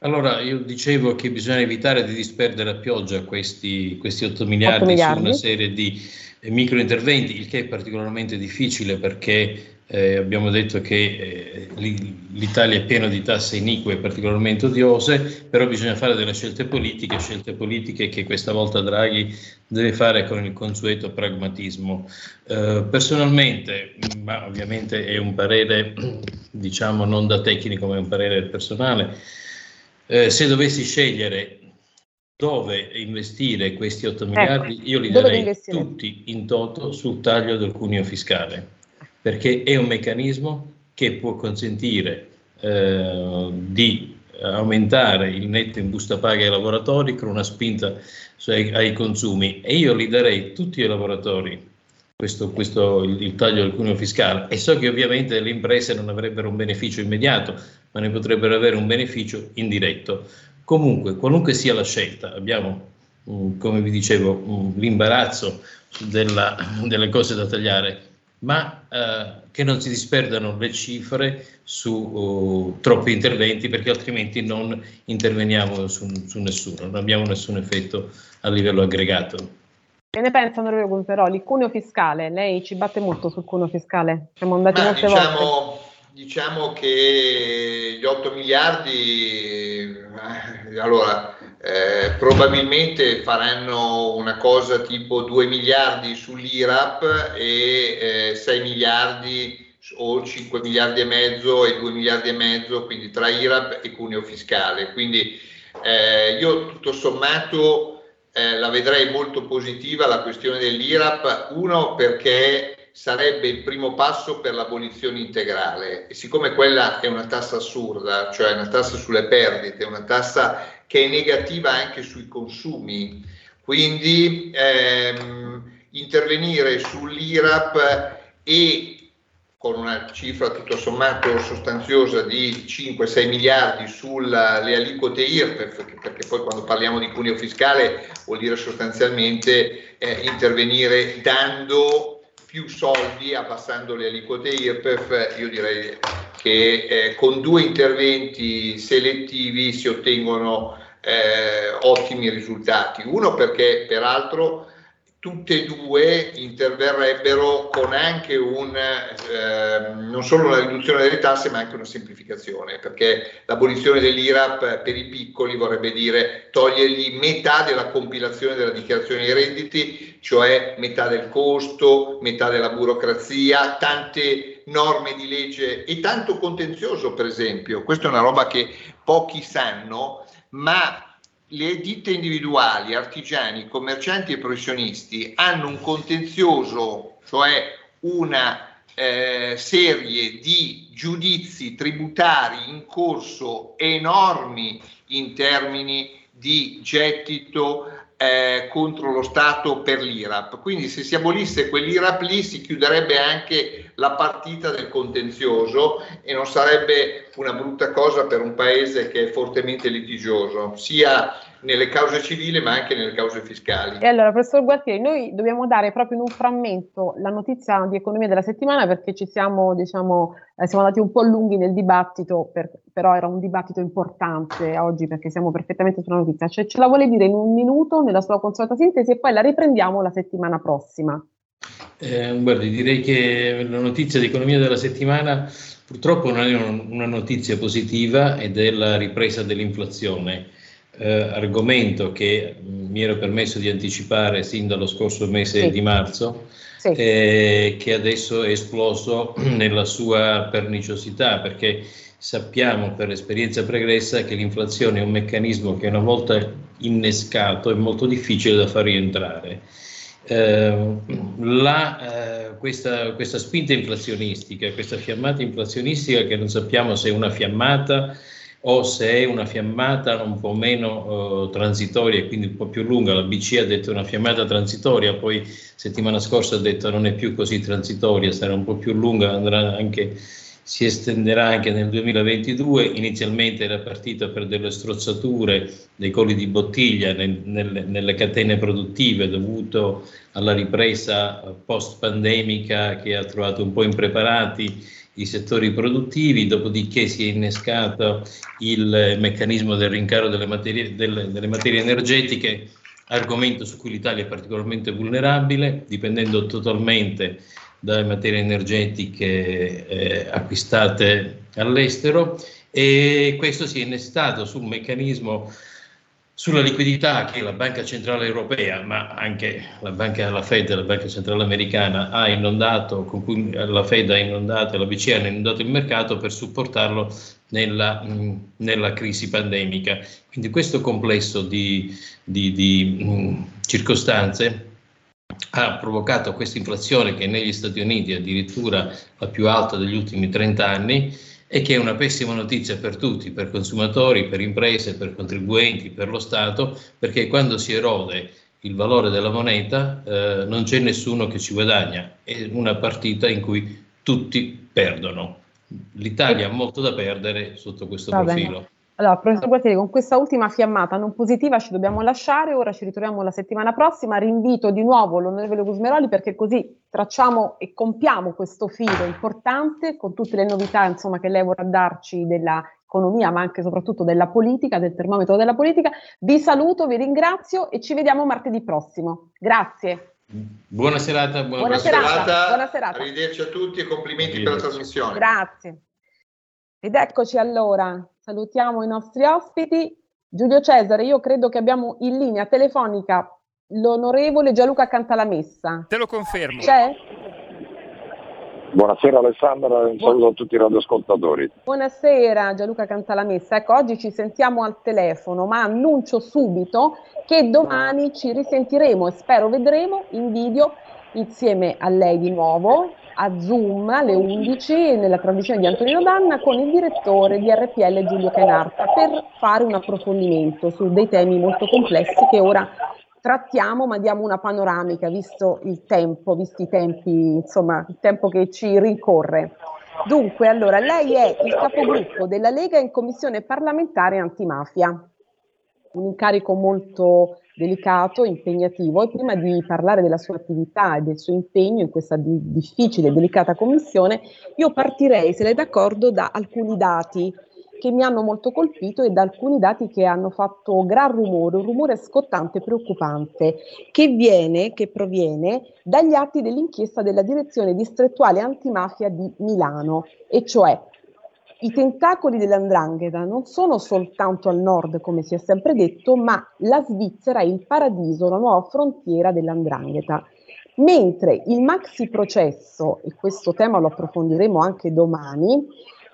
Allora, io dicevo che bisogna evitare di disperdere a pioggia questi, questi 8 miliardi, 8 miliardi, su una serie di eh, microinterventi, il che è particolarmente difficile perché eh, abbiamo detto che eh, l'Italia è piena di tasse inique particolarmente odiose, però bisogna fare delle scelte politiche, scelte politiche che questa volta Draghi deve fare con il consueto pragmatismo. Eh, personalmente, ma ovviamente è un parere, diciamo non da tecnico, ma è un parere personale, eh, se dovessi scegliere dove investire questi 8 ecco, miliardi, io li darei tutti in toto sul taglio del cuneo fiscale perché è un meccanismo che può consentire eh, di aumentare il netto in busta paga ai lavoratori con una spinta ai, ai consumi. E io li darei tutti ai lavoratori questo, questo, il, il, taglio del cuneo fiscale e so che ovviamente le imprese non avrebbero un beneficio immediato ma ne potrebbero avere un beneficio indiretto comunque qualunque sia la scelta abbiamo um, come vi dicevo um, l'imbarazzo della, delle cose da tagliare ma eh, che non si disperdano le cifre su uh, troppi interventi perché altrimenti non interveniamo su, su, nessuno, non abbiamo nessun effetto a livello aggregato. Che ne pensa onorevole Gumperoli? Il cuneo fiscale, lei ci batte molto sul cuneo fiscale, siamo andati ma molte diciamo, volte. Diciamo che gli 8 miliardi, eh, allora eh, probabilmente faranno una cosa tipo 2 miliardi sull'IRAP e eh, 6 miliardi o 5 miliardi e mezzo e 2 miliardi e mezzo, quindi tra IRAP e cuneo fiscale. Quindi eh, io tutto sommato eh, la vedrei molto positiva la questione dell'IRAP, uno perché sarebbe il primo passo per l'abolizione integrale e siccome quella è una tassa assurda, cioè una tassa sulle perdite, una tassa che è negativa anche sui consumi. Quindi ehm, intervenire sull'IRAP e con una cifra tutto sommato sostanziosa di 5-6 miliardi sulle aliquote IRPEF, perché poi quando parliamo di cuneo fiscale vuol dire sostanzialmente eh, intervenire dando più soldi, abbassando le aliquote IRPEF, io direi che eh, con due interventi selettivi si ottengono eh, ottimi risultati. Uno perché peraltro tutte e due interverrebbero con anche un, eh, non solo una riduzione delle tasse ma anche una semplificazione, perché l'abolizione dell'IRAP per i piccoli vorrebbe dire togliergli metà della compilazione della dichiarazione dei redditi, cioè metà del costo, metà della burocrazia, tante norme di legge e tanto contenzioso per esempio, questa è una roba che pochi sanno, ma le ditte individuali, artigiani, commercianti e professionisti hanno un contenzioso, cioè una eh, serie di giudizi tributari in corso enormi in termini di gettito eh, contro lo Stato per l'IRAP. Quindi se si abolisse quell'IRAP lì si chiuderebbe anche la partita del contenzioso e non sarebbe una brutta cosa per un paese che è fortemente litigioso, sia nelle cause civili ma anche nelle cause fiscali. E allora, professor Gualtieri, noi dobbiamo dare proprio in un frammento la notizia di economia della settimana perché ci siamo, diciamo, eh, siamo andati un po' lunghi nel dibattito, per, però era un dibattito importante oggi perché siamo perfettamente sulla notizia. Cioè, ce la vuole dire in un minuto nella sua consueta sintesi e poi la riprendiamo la settimana prossima. Eh, guardi, direi che la notizia di economia della settimana purtroppo non è una notizia positiva ed è la ripresa dell'inflazione eh, argomento che mi ero permesso di anticipare sin dallo scorso mese sì. di marzo, sì. eh, che adesso è esploso nella sua perniciosità, perché sappiamo per esperienza pregressa che l'inflazione è un meccanismo che una volta innescato è molto difficile da far rientrare. Eh, la, eh, questa, questa spinta inflazionistica, questa fiammata inflazionistica che non sappiamo se è una fiammata o se è una fiammata un po' meno uh, transitoria e quindi un po' più lunga, la BCE ha detto una fiammata transitoria, poi settimana scorsa ha detto non è più così transitoria, sarà un po' più lunga, andrà anche, si estenderà anche nel 2022, inizialmente era partita per delle strozzature dei colli di bottiglia nel, nelle, nelle catene produttive dovuto alla ripresa post pandemica che ha trovato un po' impreparati i settori produttivi, dopodiché si è innescato il meccanismo del rincaro delle materie, delle, delle materie energetiche, argomento su cui l'Italia è particolarmente vulnerabile, dipendendo totalmente dalle materie energetiche eh, acquistate all'estero e questo si è innestato sul meccanismo sulla liquidità che la Banca Centrale Europea, ma anche la Banca la Fed, la Banca Centrale Americana, ha inondato, con cui la Fed ha inondato, la BCE ha inondato il mercato per supportarlo nella, mh, nella crisi pandemica. Quindi questo complesso di, di, di mh, circostanze ha provocato questa inflazione che negli Stati Uniti è addirittura la più alta degli ultimi 30 anni e che è una pessima notizia per tutti, per consumatori, per imprese, per contribuenti, per lo Stato, perché quando si erode il valore della moneta eh, non c'è nessuno che ci guadagna, è una partita in cui tutti perdono. L'Italia ha molto da perdere sotto questo Va profilo. Bene. Allora, professor Gualtieri, con questa ultima fiammata non positiva ci dobbiamo lasciare, ora ci ritroviamo la settimana prossima, rinvito di nuovo l'onorevole Gusmeroli perché così tracciamo e compiamo questo filo importante con tutte le novità insomma, che lei vorrà darci dell'economia ma anche e soprattutto della politica, del termometro della politica. Vi saluto, vi ringrazio e ci vediamo martedì prossimo. Grazie. Buona serata, buona, buona serata. serata. Buona serata. Arrivederci a tutti e complimenti per la trasmissione. Grazie. Ed eccoci allora salutiamo i nostri ospiti. Giulio Cesare, io credo che abbiamo in linea telefonica l'onorevole Gianluca Cantalamessa. Te lo confermo. C'è? Buonasera Alessandra e un saluto a tutti i radioascoltatori. Buonasera Gianluca Cantalamessa. Ecco, oggi ci sentiamo al telefono, ma annuncio subito che domani ci risentiremo e spero vedremo in video insieme a lei di nuovo a Zoom alle 11 nella trasmissione di Antonino Danna con il direttore di RPL Giulio Canarta per fare un approfondimento su dei temi molto complessi che ora trattiamo ma diamo una panoramica visto il tempo, visti i tempi, insomma il tempo che ci rincorre. Dunque, allora, lei è il capogruppo della Lega in commissione parlamentare antimafia, un incarico molto delicato, impegnativo e prima di parlare della sua attività e del suo impegno in questa di, difficile e delicata commissione, io partirei, se lei è d'accordo, da alcuni dati che mi hanno molto colpito e da alcuni dati che hanno fatto gran rumore, un rumore scottante e preoccupante, che viene, che proviene dagli atti dell'inchiesta della direzione distrettuale antimafia di Milano, e cioè i tentacoli dell'andrangheta non sono soltanto al nord, come si è sempre detto, ma la Svizzera è il paradiso, la nuova frontiera dell'andrangheta. Mentre il maxi processo, e questo tema lo approfondiremo anche domani,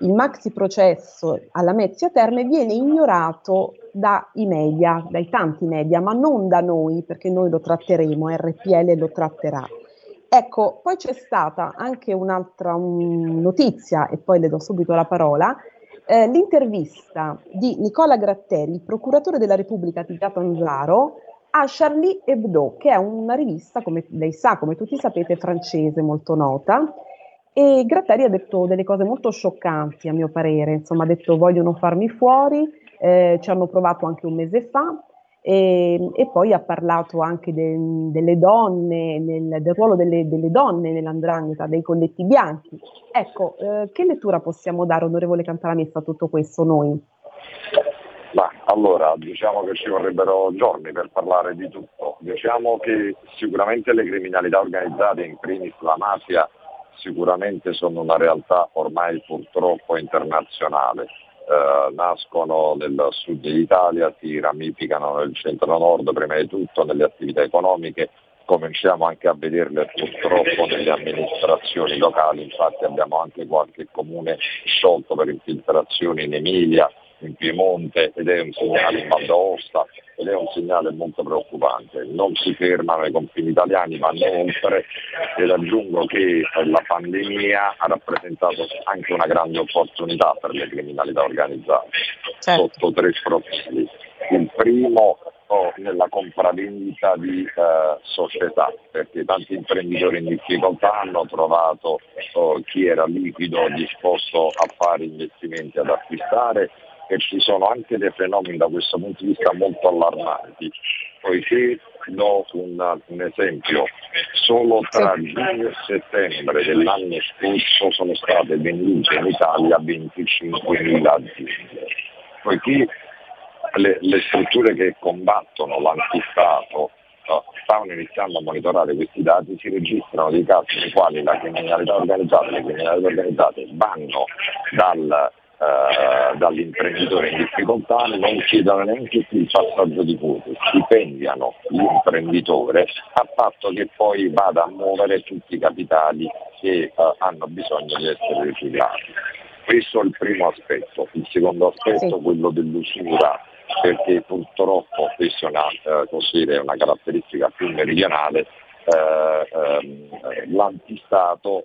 il maxi processo alla Mezzia Terme viene ignorato dai media, dai tanti media, ma non da noi, perché noi lo tratteremo, RPL lo tratterà. Ecco, poi c'è stata anche un'altra un, notizia, e poi le do subito la parola, eh, l'intervista di Nicola Gratteri, procuratore della Repubblica di Catanzaro, a Charlie Hebdo, che è una rivista, come lei sa, come tutti sapete, francese molto nota, e Gratteri ha detto delle cose molto scioccanti, a mio parere, insomma ha detto vogliono farmi fuori, eh, ci hanno provato anche un mese fa, e, e, poi ha parlato anche de, delle donne, nel, del ruolo delle, delle donne nell'andrangheta, dei colletti bianchi. Ecco, eh, che lettura possiamo dare, onorevole Cantalamessa, a tutto questo noi? Ma allora, diciamo che ci vorrebbero giorni per parlare di tutto. Diciamo che sicuramente le criminalità organizzate, in primis la mafia, sicuramente sono una realtà ormai purtroppo internazionale eh, nascono nel sud d'Italia, si ramificano nel centro-nord prima di tutto nelle attività economiche, cominciamo anche a vederle purtroppo nelle amministrazioni locali, infatti abbiamo anche qualche comune sciolto per infiltrazioni in Emilia, in Piemonte ed è un segnale in Val d'Aosta ed è un segnale molto preoccupante. Non si fermano i confini italiani, vanno oltre ed aggiungo che la pandemia ha rappresentato anche una grande opportunità per le criminalità organizzate certo. sotto tre profili. Il primo oh, nella compravendita di eh, società, perché tanti imprenditori in difficoltà hanno trovato oh, chi era liquido disposto a fare investimenti ad acquistare che ci sono anche dei fenomeni da questo punto di vista molto allarmanti, poiché do un, un esempio, solo tra giugno e settembre dell'anno scorso sono state vendute in Italia 25.000 aziende, poiché le, le strutture che combattono l'antistato stavano iniziando a monitorare questi dati, si registrano dei casi nei quali la criminalità organizzata e le criminalità organizzate vanno dal eh, dall'imprenditore in difficoltà non chiedono neanche più il passaggio di quote, stipendiano l'imprenditore a patto che poi vada a muovere tutti i capitali che eh, hanno bisogno di essere riciclati. Questo è il primo aspetto. Il secondo aspetto è quello dell'usura perché purtroppo questa è una, eh, una caratteristica più meridionale, eh, l'antistato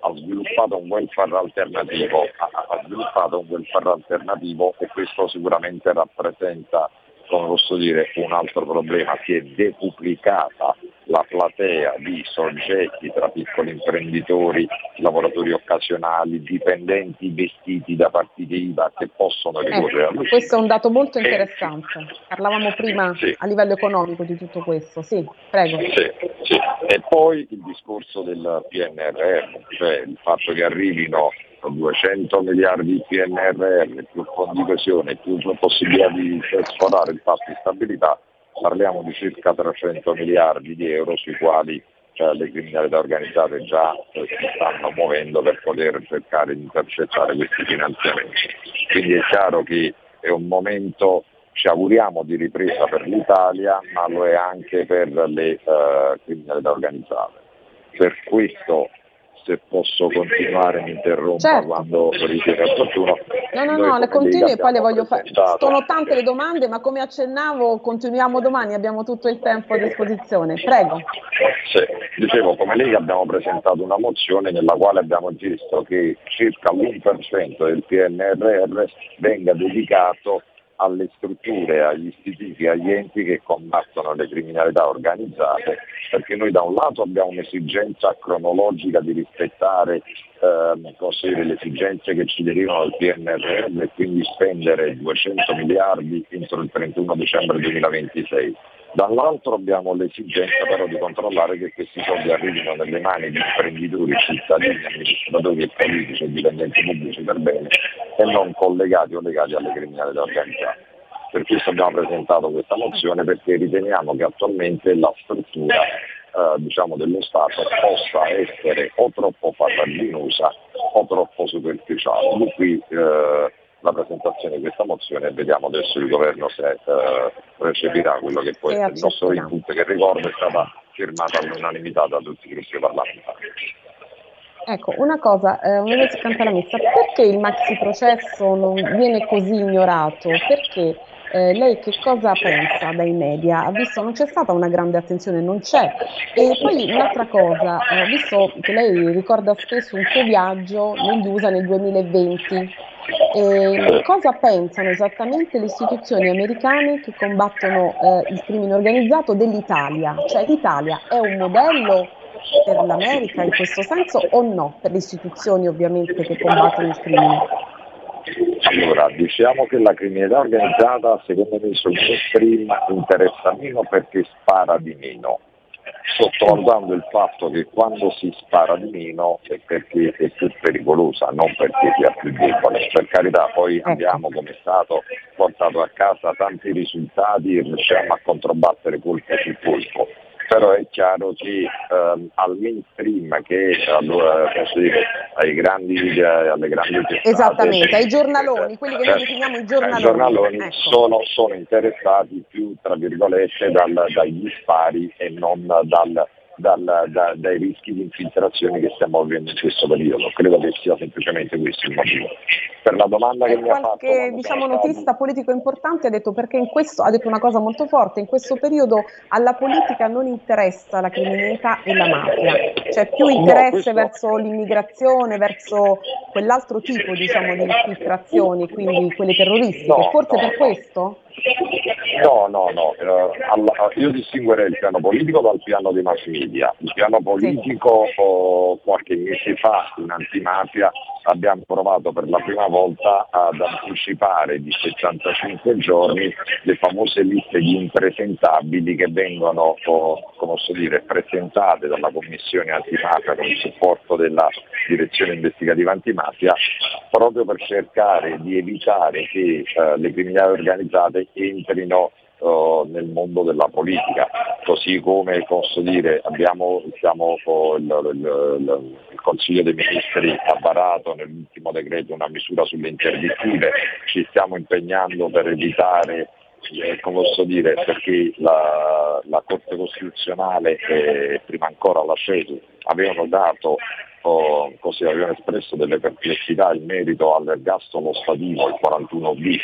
ha sviluppato un welfare alternativo, ha sviluppato un welfare alternativo e questo sicuramente rappresenta come posso dire, un altro problema, si è decuplicata la platea di soggetti tra piccoli imprenditori, lavoratori occasionali, dipendenti vestiti da partite IVA che possono ricorrere ecco, Questo è un dato molto interessante. Parlavamo prima sì. a livello economico di tutto questo. Sì, prego. Sì, sì. E poi il discorso del PNRR, cioè il fatto che arrivino 200 miliardi di PNRR, più fondi di coesione, più possibilità di sforare il patto di stabilità, parliamo di circa 300 miliardi di euro sui quali cioè, le criminalità organizzate già eh, si stanno muovendo per poter cercare di intercettare questi finanziamenti. Quindi è chiaro che è un momento, ci auguriamo, di ripresa per l'Italia, ma lo è anche per le uh, criminalità organizzate. Per questo se posso continuare mi interrompa certo. quando ritiene opportuno. No, no, no, le continui e poi le voglio fare. Sono tante le domande, ma come accennavo continuiamo domani, abbiamo tutto il tempo a disposizione. Prego. Sì, dicevo, come lei abbiamo presentato una mozione nella quale abbiamo chiesto che circa l'1% del PNRR venga dedicato alle strutture, agli istituti, agli enti che combattono le criminalità organizzate, perché noi da un lato abbiamo un'esigenza cronologica di rispettare dire, le esigenze che ci derivano dal PNRR e quindi spendere 200 miliardi entro il 31 dicembre 2026 Dall'altro abbiamo l'esigenza però di controllare che questi soldi arrivino nelle mani di imprenditori, cittadini, amministratori e politici e dipendenti pubblici per bene e non collegati o legati alle criminalità organizzate. Per questo abbiamo presentato questa mozione perché riteniamo che attualmente la struttura eh, diciamo, dello Stato possa essere o troppo farraginosa o troppo superficiale. Qui eh, la presentazione di questa mozione e vediamo adesso il governo se eh, recepirà quello che può essere il nostro input che ricordo è stata firmata all'unanimità da tutti i gruppi parlamentari. Ecco, una cosa, eh, Università Cantalamessa, perché il maxi processo non viene così ignorato? Perché eh, lei che cosa pensa dai media? Ha visto non c'è stata una grande attenzione, non c'è. E poi un'altra cosa, eh, visto che lei ricorda spesso un suo viaggio negli USA nel 2020, eh, cosa pensano esattamente le istituzioni americane che combattono eh, il crimine organizzato dell'Italia? Cioè l'Italia è un modello per l'America in questo senso o no? Per le istituzioni ovviamente che combattono il crimine? Allora, diciamo che la criminalità organizzata secondo me sul mainstream interessa meno perché spara di meno, sottovalutando il fatto che quando si spara di meno è perché è più pericolosa, non perché sia più debole. Per carità, poi ecco. abbiamo come Stato portato a casa tanti risultati e riusciamo a controbattere colpo su colpo però è chiaro che ehm, al mainstream che allora, dire, ai grandi, eh, alle grandi testate, esattamente ai giornaloni quelli che noi definiamo i giornaloni, giornaloni ecco. sono, sono, interessati più tra virgolette dal, dagli spari e non dal dal, da, dai rischi di infiltrazione che stiamo vivendo in questo periodo. Credo che sia semplicemente questo il motivo. Per la domanda che e mi ha fatto... Qualche diciamo, notista politico importante ha detto perché in questo, ha detto una cosa molto forte, in questo periodo alla politica non interessa la criminalità e la mafia, c'è più interesse no, questo... verso l'immigrazione, verso quell'altro tipo diciamo, di infiltrazioni, quindi quelle terroristiche, no, forse no, per questo? No, no, no, eh, io distinguerei il piano politico dal piano dei mass media. Il piano politico oh, qualche mese fa in antimafia abbiamo provato per la prima volta ad anticipare di 75 giorni le famose liste di impresentabili che vengono oh, dire, presentate dalla Commissione antimafia con il supporto della Direzione Investigativa Antimafia proprio per cercare di evitare che eh, le criminalità organizzate entrino uh, nel mondo della politica, così come posso dire abbiamo, siamo, uh, il, il, il, Consiglio dei Ministri ha varato nell'ultimo decreto una misura sulle interdittive, ci stiamo impegnando per evitare eh, come posso dire, perché la, la Corte Costituzionale e prima ancora la CEDU avevano dato oh, così avevano espresso delle perplessità in merito all'ergastolo stativo, il 41 bis,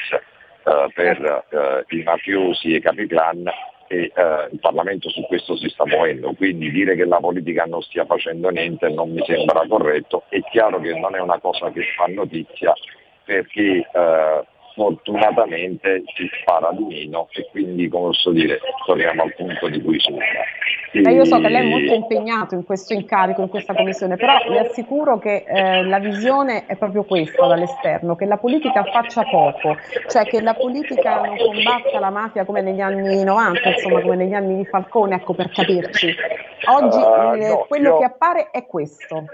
eh, per eh, i mafiosi e i capiclan e eh, il Parlamento su questo si sta muovendo, quindi dire che la politica non stia facendo niente non mi sembra corretto, è chiaro che non è una cosa che fa notizia perché eh, fortunatamente si spara di meno e quindi come posso dire torniamo al punto di cui sono. E... Eh, io so che lei è molto impegnato in questo incarico, in questa commissione, però le assicuro che eh, la visione è proprio questa dall'esterno, che la politica faccia poco, cioè che la politica non combatta la mafia come negli anni 90, insomma come negli anni di Falcone, ecco per capirci. Oggi uh, no, quello io... che appare è questo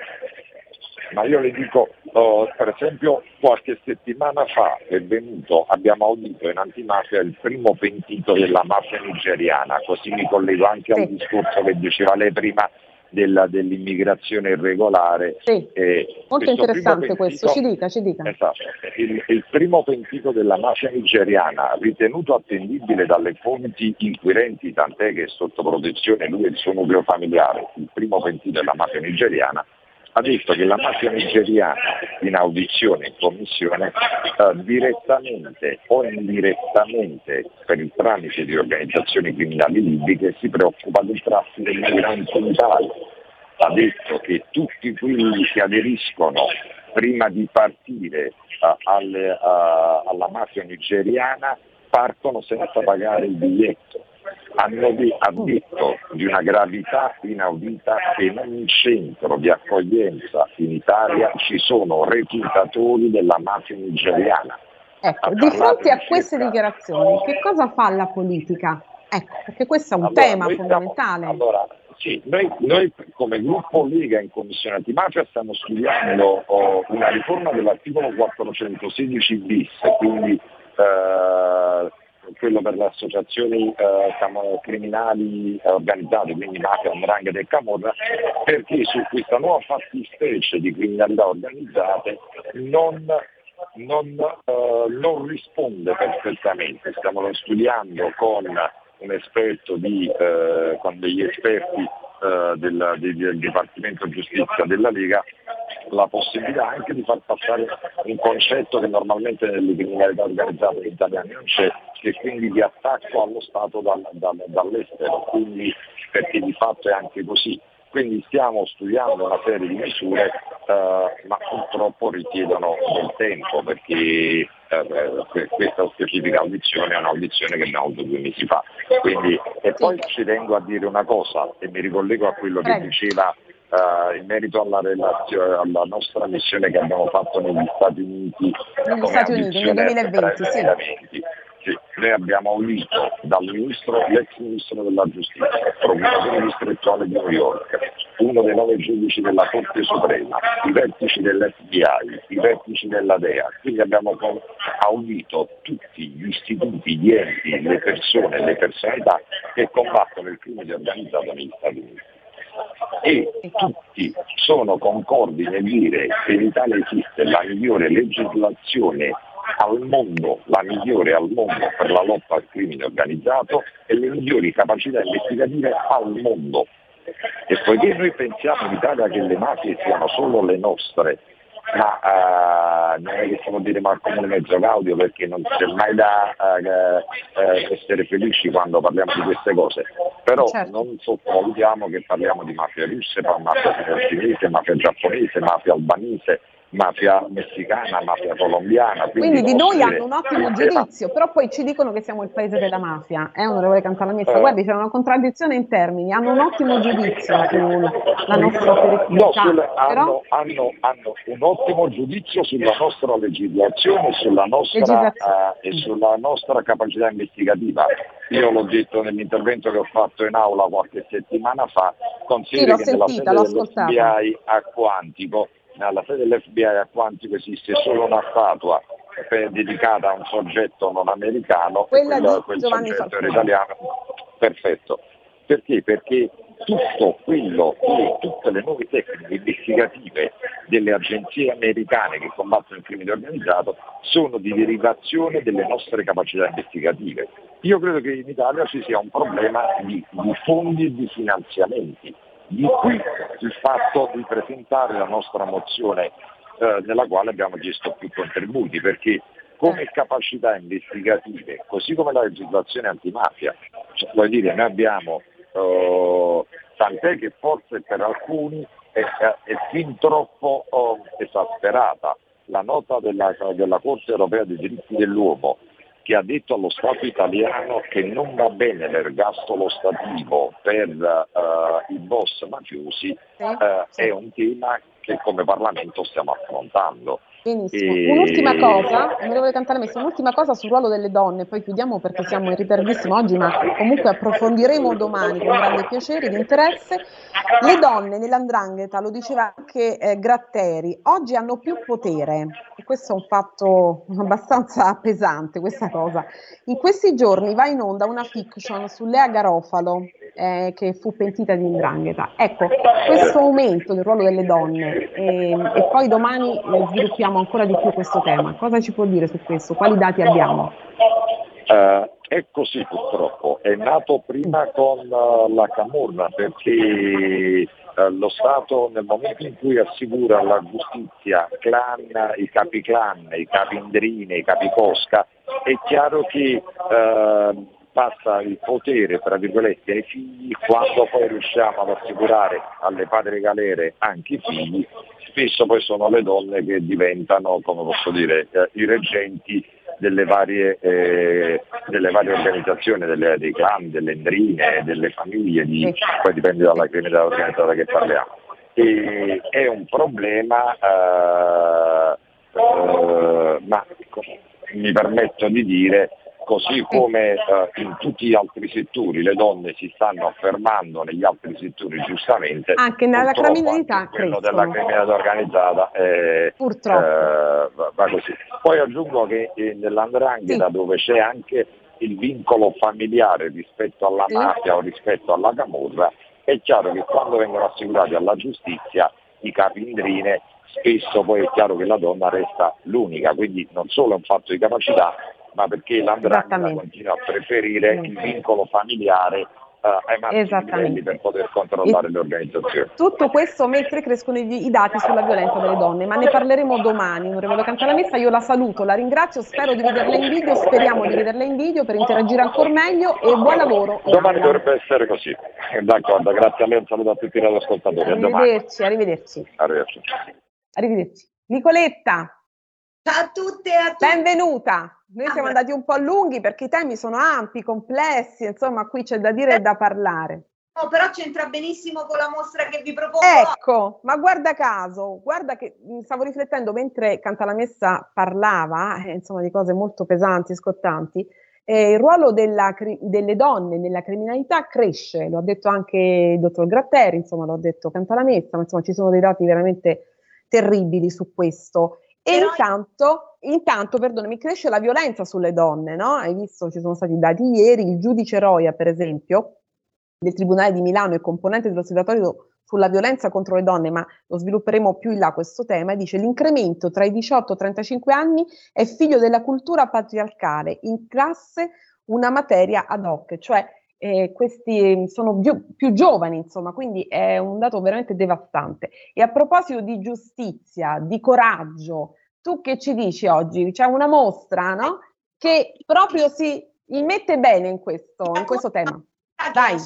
ma io le dico, oh, per esempio qualche settimana fa è venuto, abbiamo audito in antimafia il primo pentito della mafia nigeriana, così mi collego anche al discorso che diceva lei prima della, dell'immigrazione irregolare. Sì, eh, molto interessante pentito, questo, ci dica, ci dica. Esatto, il, il, primo pentito della mafia nigeriana, ritenuto attendibile dalle fonti inquirenti, tant'è che è sotto protezione lui e il suo nucleo familiare, il primo pentito della mafia nigeriana, ha detto che la mafia nigeriana in audizione in commissione eh, direttamente o indirettamente per il tramite di organizzazioni criminali libiche si preoccupa del traffico dei migranti in Italia. Ha detto che tutti quelli che aderiscono prima di partire uh, alle, uh, alla mafia nigeriana partono senza pagare il biglietto hanno detto di una gravità inaudita che in ogni centro di accoglienza in Italia ci sono reclutatori della mafia nigeriana. Ecco, di fronte a queste dichiarazioni, che cosa fa la politica? Ecco, perché questo è un Allora, tema fondamentale. allora, sì, noi, noi come gruppo Lega in Commissione Antimafia stiamo studiando oh, una riforma dell'articolo 416 bis, quindi eh, quello per le associazioni eh, cam- criminali eh, organizzate, quindi mafia, 'ndrangheta e camorra, perché su questa nuova fattispecie di criminalità organizzate non non, eh, non risponde perfettamente. Stiamo studiando con un esperto di, eh, con degli esperti eh, del, del- del Dipartimento Giustizia della Lega la possibilità anche di far passare un concetto che normalmente nelle criminalità organizzate italiane non c'è, che quindi di attacco allo Stato dal- dal- dall'estero, quindi perché di fatto è anche così. Quindi stiamo studiando una serie di misure, eh, ma purtroppo richiedono del tempo perché eh, que- questa specifica audizione è un'audizione che abbiamo avuto due mesi fa. Quindi, e poi ci tengo a dire una cosa e mi ricollego a quello che diceva eh, in merito alla, relazione, alla nostra missione che abbiamo fatto negli Stati Uniti Negli come Stati Uniti, nel audizione 2020, tra il sì. 2020. Sì, noi abbiamo audito dal ministro, l'ex ministro della giustizia, procuratore distrettuale di New York, uno dei nove giudici della Corte Suprema, i vertici dell'FBI, i vertici della DEA, quindi abbiamo audito tutti gli istituti, gli enti, le persone, le personalità che combattono il crimine organizzato negli Stati Uniti. E tutti sono concordi nel dire che in Italia esiste la migliore legislazione al mondo, la migliore al mondo per la lotta al crimine organizzato e le migliori capacità investigative al mondo. E poiché noi pensiamo in Italia che le mafie siano solo le nostre, ma eh, non è che si può dire ma al comune mezzo gaudio perché non c'è mai da eh, eh, essere felici quando parliamo di queste cose, però Certo. non sottovalutiamo che parliamo di mafia russe, pa- mafia cinese, mafia giapponese, mafia albanese, mafia messicana, mafia colombiana. Quindi di posso noi dire- hanno un ottimo giudizio, però poi ci dicono che siamo il paese della mafia. Eh, onorevole Cantalamessa, Eh. guardi, c'è una contraddizione in termini. Hanno un ottimo giudizio sulla nostra No, operatività, sulle- però hanno, hanno- hanno un ottimo giudizio sulla nostra legislazione sulla nostra, Legislazione. eh, e sulla nostra capacità investigativa. Io l'ho detto nell'intervento che ho fatto in aula qualche settimana fa, consideri Sì, che nella sentita, sede l'ho ascoltata. dell'FBI a Quantico, nella sede dell'FBI a Quantico esiste solo una statua dedicata a un soggetto non americano, Quella quel, quel soggetto era italiano. Perfetto. Perché? Perché tutto quello che tutte le nuove tecniche investigative delle agenzie americane che combattono il crimine organizzato sono di derivazione delle nostre capacità investigative. Io credo che in Italia ci sia un problema di, di fondi e di finanziamenti. Di qui il fatto di presentare la nostra mozione eh, nella quale abbiamo chiesto più contributi, perché come capacità investigative, così come la legislazione antimafia, cioè, voglio dire, noi abbiamo, eh, tant'è che forse per alcuni è, è fin troppo eh, esasperata la nota della, della Corte europea dei diritti dell'uomo che ha detto allo Stato italiano che non va bene l'ergastolo stativo per eh, i boss mafiosi, eh, è un tema che come Parlamento stiamo affrontando. Benissimo. E- Un'ultima cosa, onorevole Cantalamessa, un'ultima cosa sul ruolo delle donne, poi chiudiamo perché siamo in ritardissimo oggi, ma comunque approfondiremo domani con grande piacere ed interesse. Le donne nell'andrangheta, lo diceva anche eh, Gratteri, oggi hanno più potere e questo è un fatto abbastanza pesante, questa cosa. In questi giorni va in onda una fiction su Lea Garofalo, eh, che fu pentita di indrangheta. Ecco, questo aumento del ruolo delle donne e, e poi domani eh, sviluppiamo ancora di più questo tema. Cosa ci può dire su questo? Quali dati abbiamo? Eh, è così purtroppo, è nato prima con eh, la Camorra perché eh, lo Stato nel momento in cui assicura la giustizia clan, i capi clan, i capi Indrine, i capi Cosca, è chiaro che eh, passa il potere tra virgolette ai figli quando poi riusciamo ad assicurare alle padri galere anche i figli, spesso poi sono le donne che diventano, come posso dire, eh, i reggenti delle varie, eh, delle varie organizzazioni, delle- dei clan, delle endrine, delle famiglie, di- poi dipende dalla criminalità organizzata che parliamo. E, è un problema, eh, eh, ma mi permetto di dire, così come eh, in tutti gli altri settori le donne si stanno affermando negli altri settori giustamente. Anche nella criminalità anche quello crescono. della criminalità organizzata eh, Purtroppo. eh, va- così. Poi aggiungo che eh, nell'andrangheta dove c'è anche il vincolo familiare rispetto alla Sì. mafia o rispetto alla camorra, è chiaro che quando vengono assicurati alla giustizia i capindrine spesso poi è chiaro che la donna resta l'unica, quindi non solo è un fatto di capacità, ma perché l'andrangheta continua a preferire il vincolo familiare eh, ai massimi Esattamente. livelli per poter controllare le organizzazioni. Tutto questo mentre crescono i, i dati sulla violenza delle donne, ma ne parleremo domani. Onorevole Cantalamessa, io la saluto, la ringrazio, spero di vederla in video, speriamo di vederla in video per interagire ancora meglio e buon lavoro. Domani dovrebbe essere così. D'accordo, grazie a lei, un saluto a tutti i radioascoltatori. A domani. Arrivederci, arrivederci. Arrivederci. Arrivederci. Nicoletta. Ciao a tutte e a tutti. Benvenuta. Noi siamo andati un po' lunghi perché i temi sono ampi, complessi, insomma qui c'è da dire e da parlare. No, però c'entra benissimo con la mostra che vi propongo. Ecco, ma guarda caso, guarda che stavo riflettendo mentre Cantalamessa parlava, eh, insomma, di cose molto pesanti, scottanti, eh, il ruolo della delle donne nella criminalità cresce, lo ha detto anche il dottor Gratteri, insomma, lo ha detto Cantalamessa, ma insomma ci sono dei dati veramente terribili su questo. E intanto, intanto, perdonami, cresce la violenza sulle donne, no? Hai visto, ci sono stati dati ieri, il giudice Roia, per esempio, del Tribunale di Milano e componente dell'Osservatorio sulla violenza contro le donne, ma lo svilupperemo più in là questo tema, dice l'incremento tra i 18 e i 35 anni è figlio della cultura patriarcale, in classe una materia ad hoc, cioè eh, questi sono più, più giovani, insomma, quindi è un dato veramente devastante. E a proposito di giustizia, di coraggio, tu che ci dici oggi? C'è una mostra, no? Che proprio si mette bene in questo, in questo tema. Dai.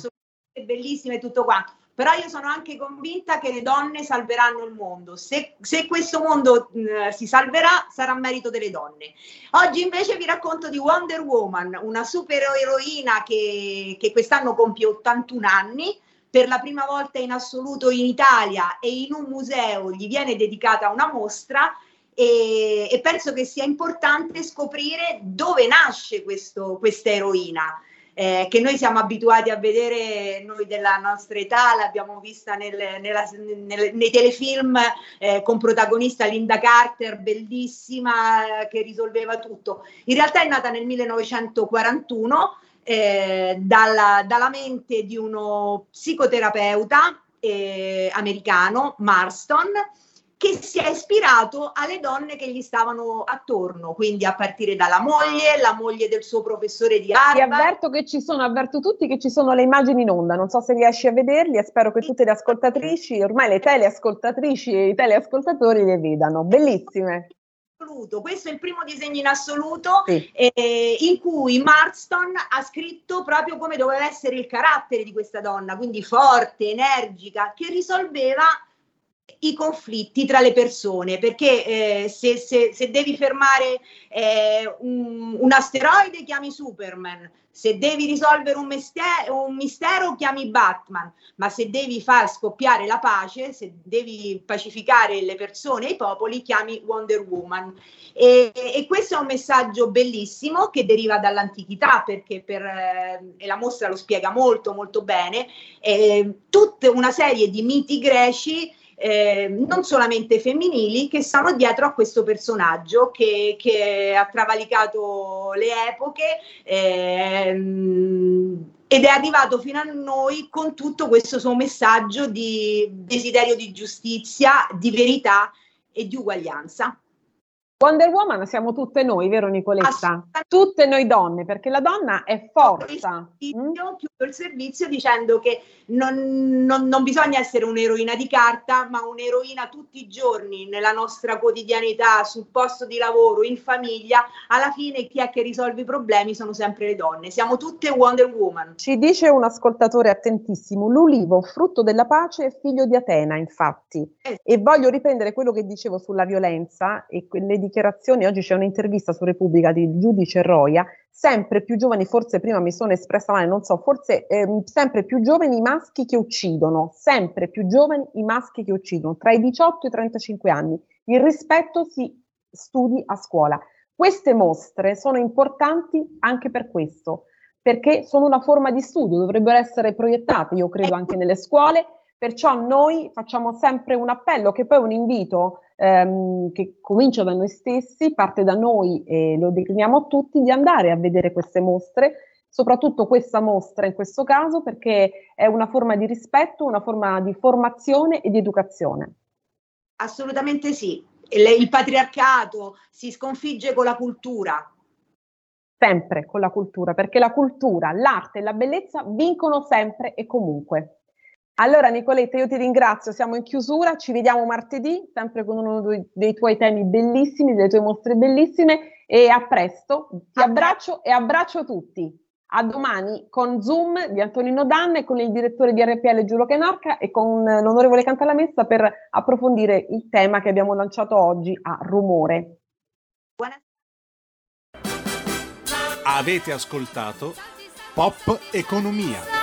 È bellissima e tutto quanto. Però io sono anche convinta che le donne salveranno il mondo. Se, se questo mondo mh, si salverà, sarà merito delle donne. Oggi invece vi racconto di Wonder Woman, una supereroina che, che quest'anno compie 81 anni. Per la prima volta in assoluto in Italia e in un museo gli viene dedicata una mostra e, e penso che sia importante scoprire dove nasce questo, questa eroina eh, che noi siamo abituati a vedere, noi della nostra età, l'abbiamo vista nel, nella, nel, nei telefilm eh, con protagonista Linda Carter, bellissima, eh, che risolveva tutto. In realtà è nata nel 1941 eh, dalla, dalla mente di uno psicoterapeuta eh, americano, Marston, che si è ispirato alle donne che gli stavano attorno, quindi a partire dalla moglie, la moglie del suo professore di Ti Harvard. avverto che ci sono, avverto tutti che ci sono le immagini in onda, non so se riesci a vederli e spero che tutte le ascoltatrici, ormai le teleascoltatrici e i teleascoltatori le vedano, bellissime. Questo è il primo disegno in assoluto eh, in cui Marston ha scritto proprio come doveva essere il carattere di questa donna, quindi forte, energica, che risolveva i conflitti tra le persone perché eh, se, se, se, devi fermare eh, un, un, asteroide chiami Superman. Se devi risolvere un, mistero, un mistero chiami Batman. Ma se devi far scoppiare la pace se devi pacificare le persone e i popoli chiami Wonder Woman. E, e questo è un messaggio bellissimo che deriva dall'antichità perché per, eh, e la mostra lo spiega molto molto bene eh, tutta una serie di miti greci eh, non solamente femminili, che stanno dietro a questo personaggio che, che ha travalicato le epoche ehm, ed è arrivato fino a noi con tutto questo suo messaggio di desiderio di giustizia, di verità e di uguaglianza. Wonder Woman siamo tutte noi, vero Nicoletta? Tutte noi donne, perché la donna è forza. Io chiudo il servizio dicendo che non, non, non, bisogna essere un'eroina di carta, ma un'eroina tutti i giorni nella nostra quotidianità, sul posto di lavoro, in famiglia. Alla fine chi è che risolve i problemi sono sempre le donne. Siamo tutte Wonder Woman. Ci dice un ascoltatore attentissimo, l'ulivo, frutto della pace, è figlio di Atena, infatti. Eh. E voglio riprendere quello che dicevo sulla violenza e quelle dichiarazioni. Oggi c'è un'intervista su Repubblica di giudice Roia sempre più giovani, forse prima mi sono espressa male, non so, forse ehm, sempre più giovani i maschi che uccidono, sempre più giovani i maschi che uccidono, tra i 18 e i 35 anni. Il rispetto si studi a scuola. Queste mostre sono importanti anche per questo, perché sono una forma di studio, dovrebbero essere proiettate, io credo, anche nelle scuole, perciò noi facciamo sempre un appello, che poi è un invito ehm, che comincia da noi stessi, parte da noi e lo decliniamo a tutti, di andare a vedere queste mostre, soprattutto questa mostra in questo caso, perché è una forma di rispetto, una forma di formazione e di educazione. Assolutamente sì. Il, il patriarcato si sconfigge con la cultura, sempre con la cultura, perché la cultura, l'arte e la bellezza vincono sempre e comunque. Allora Nicoletta, io ti ringrazio, siamo in chiusura, ci vediamo martedì, sempre con uno dei, dei tuoi temi bellissimi, delle tue mostre bellissime e a presto, ti abbraccio e abbraccio tutti. A domani con Zoom di Antonino Danne, con il direttore di RPL Giulio Canorca e con l'onorevole Cantalamessa per approfondire il tema che abbiamo lanciato oggi a rumore. Buonasera. Avete ascoltato Pop Economia.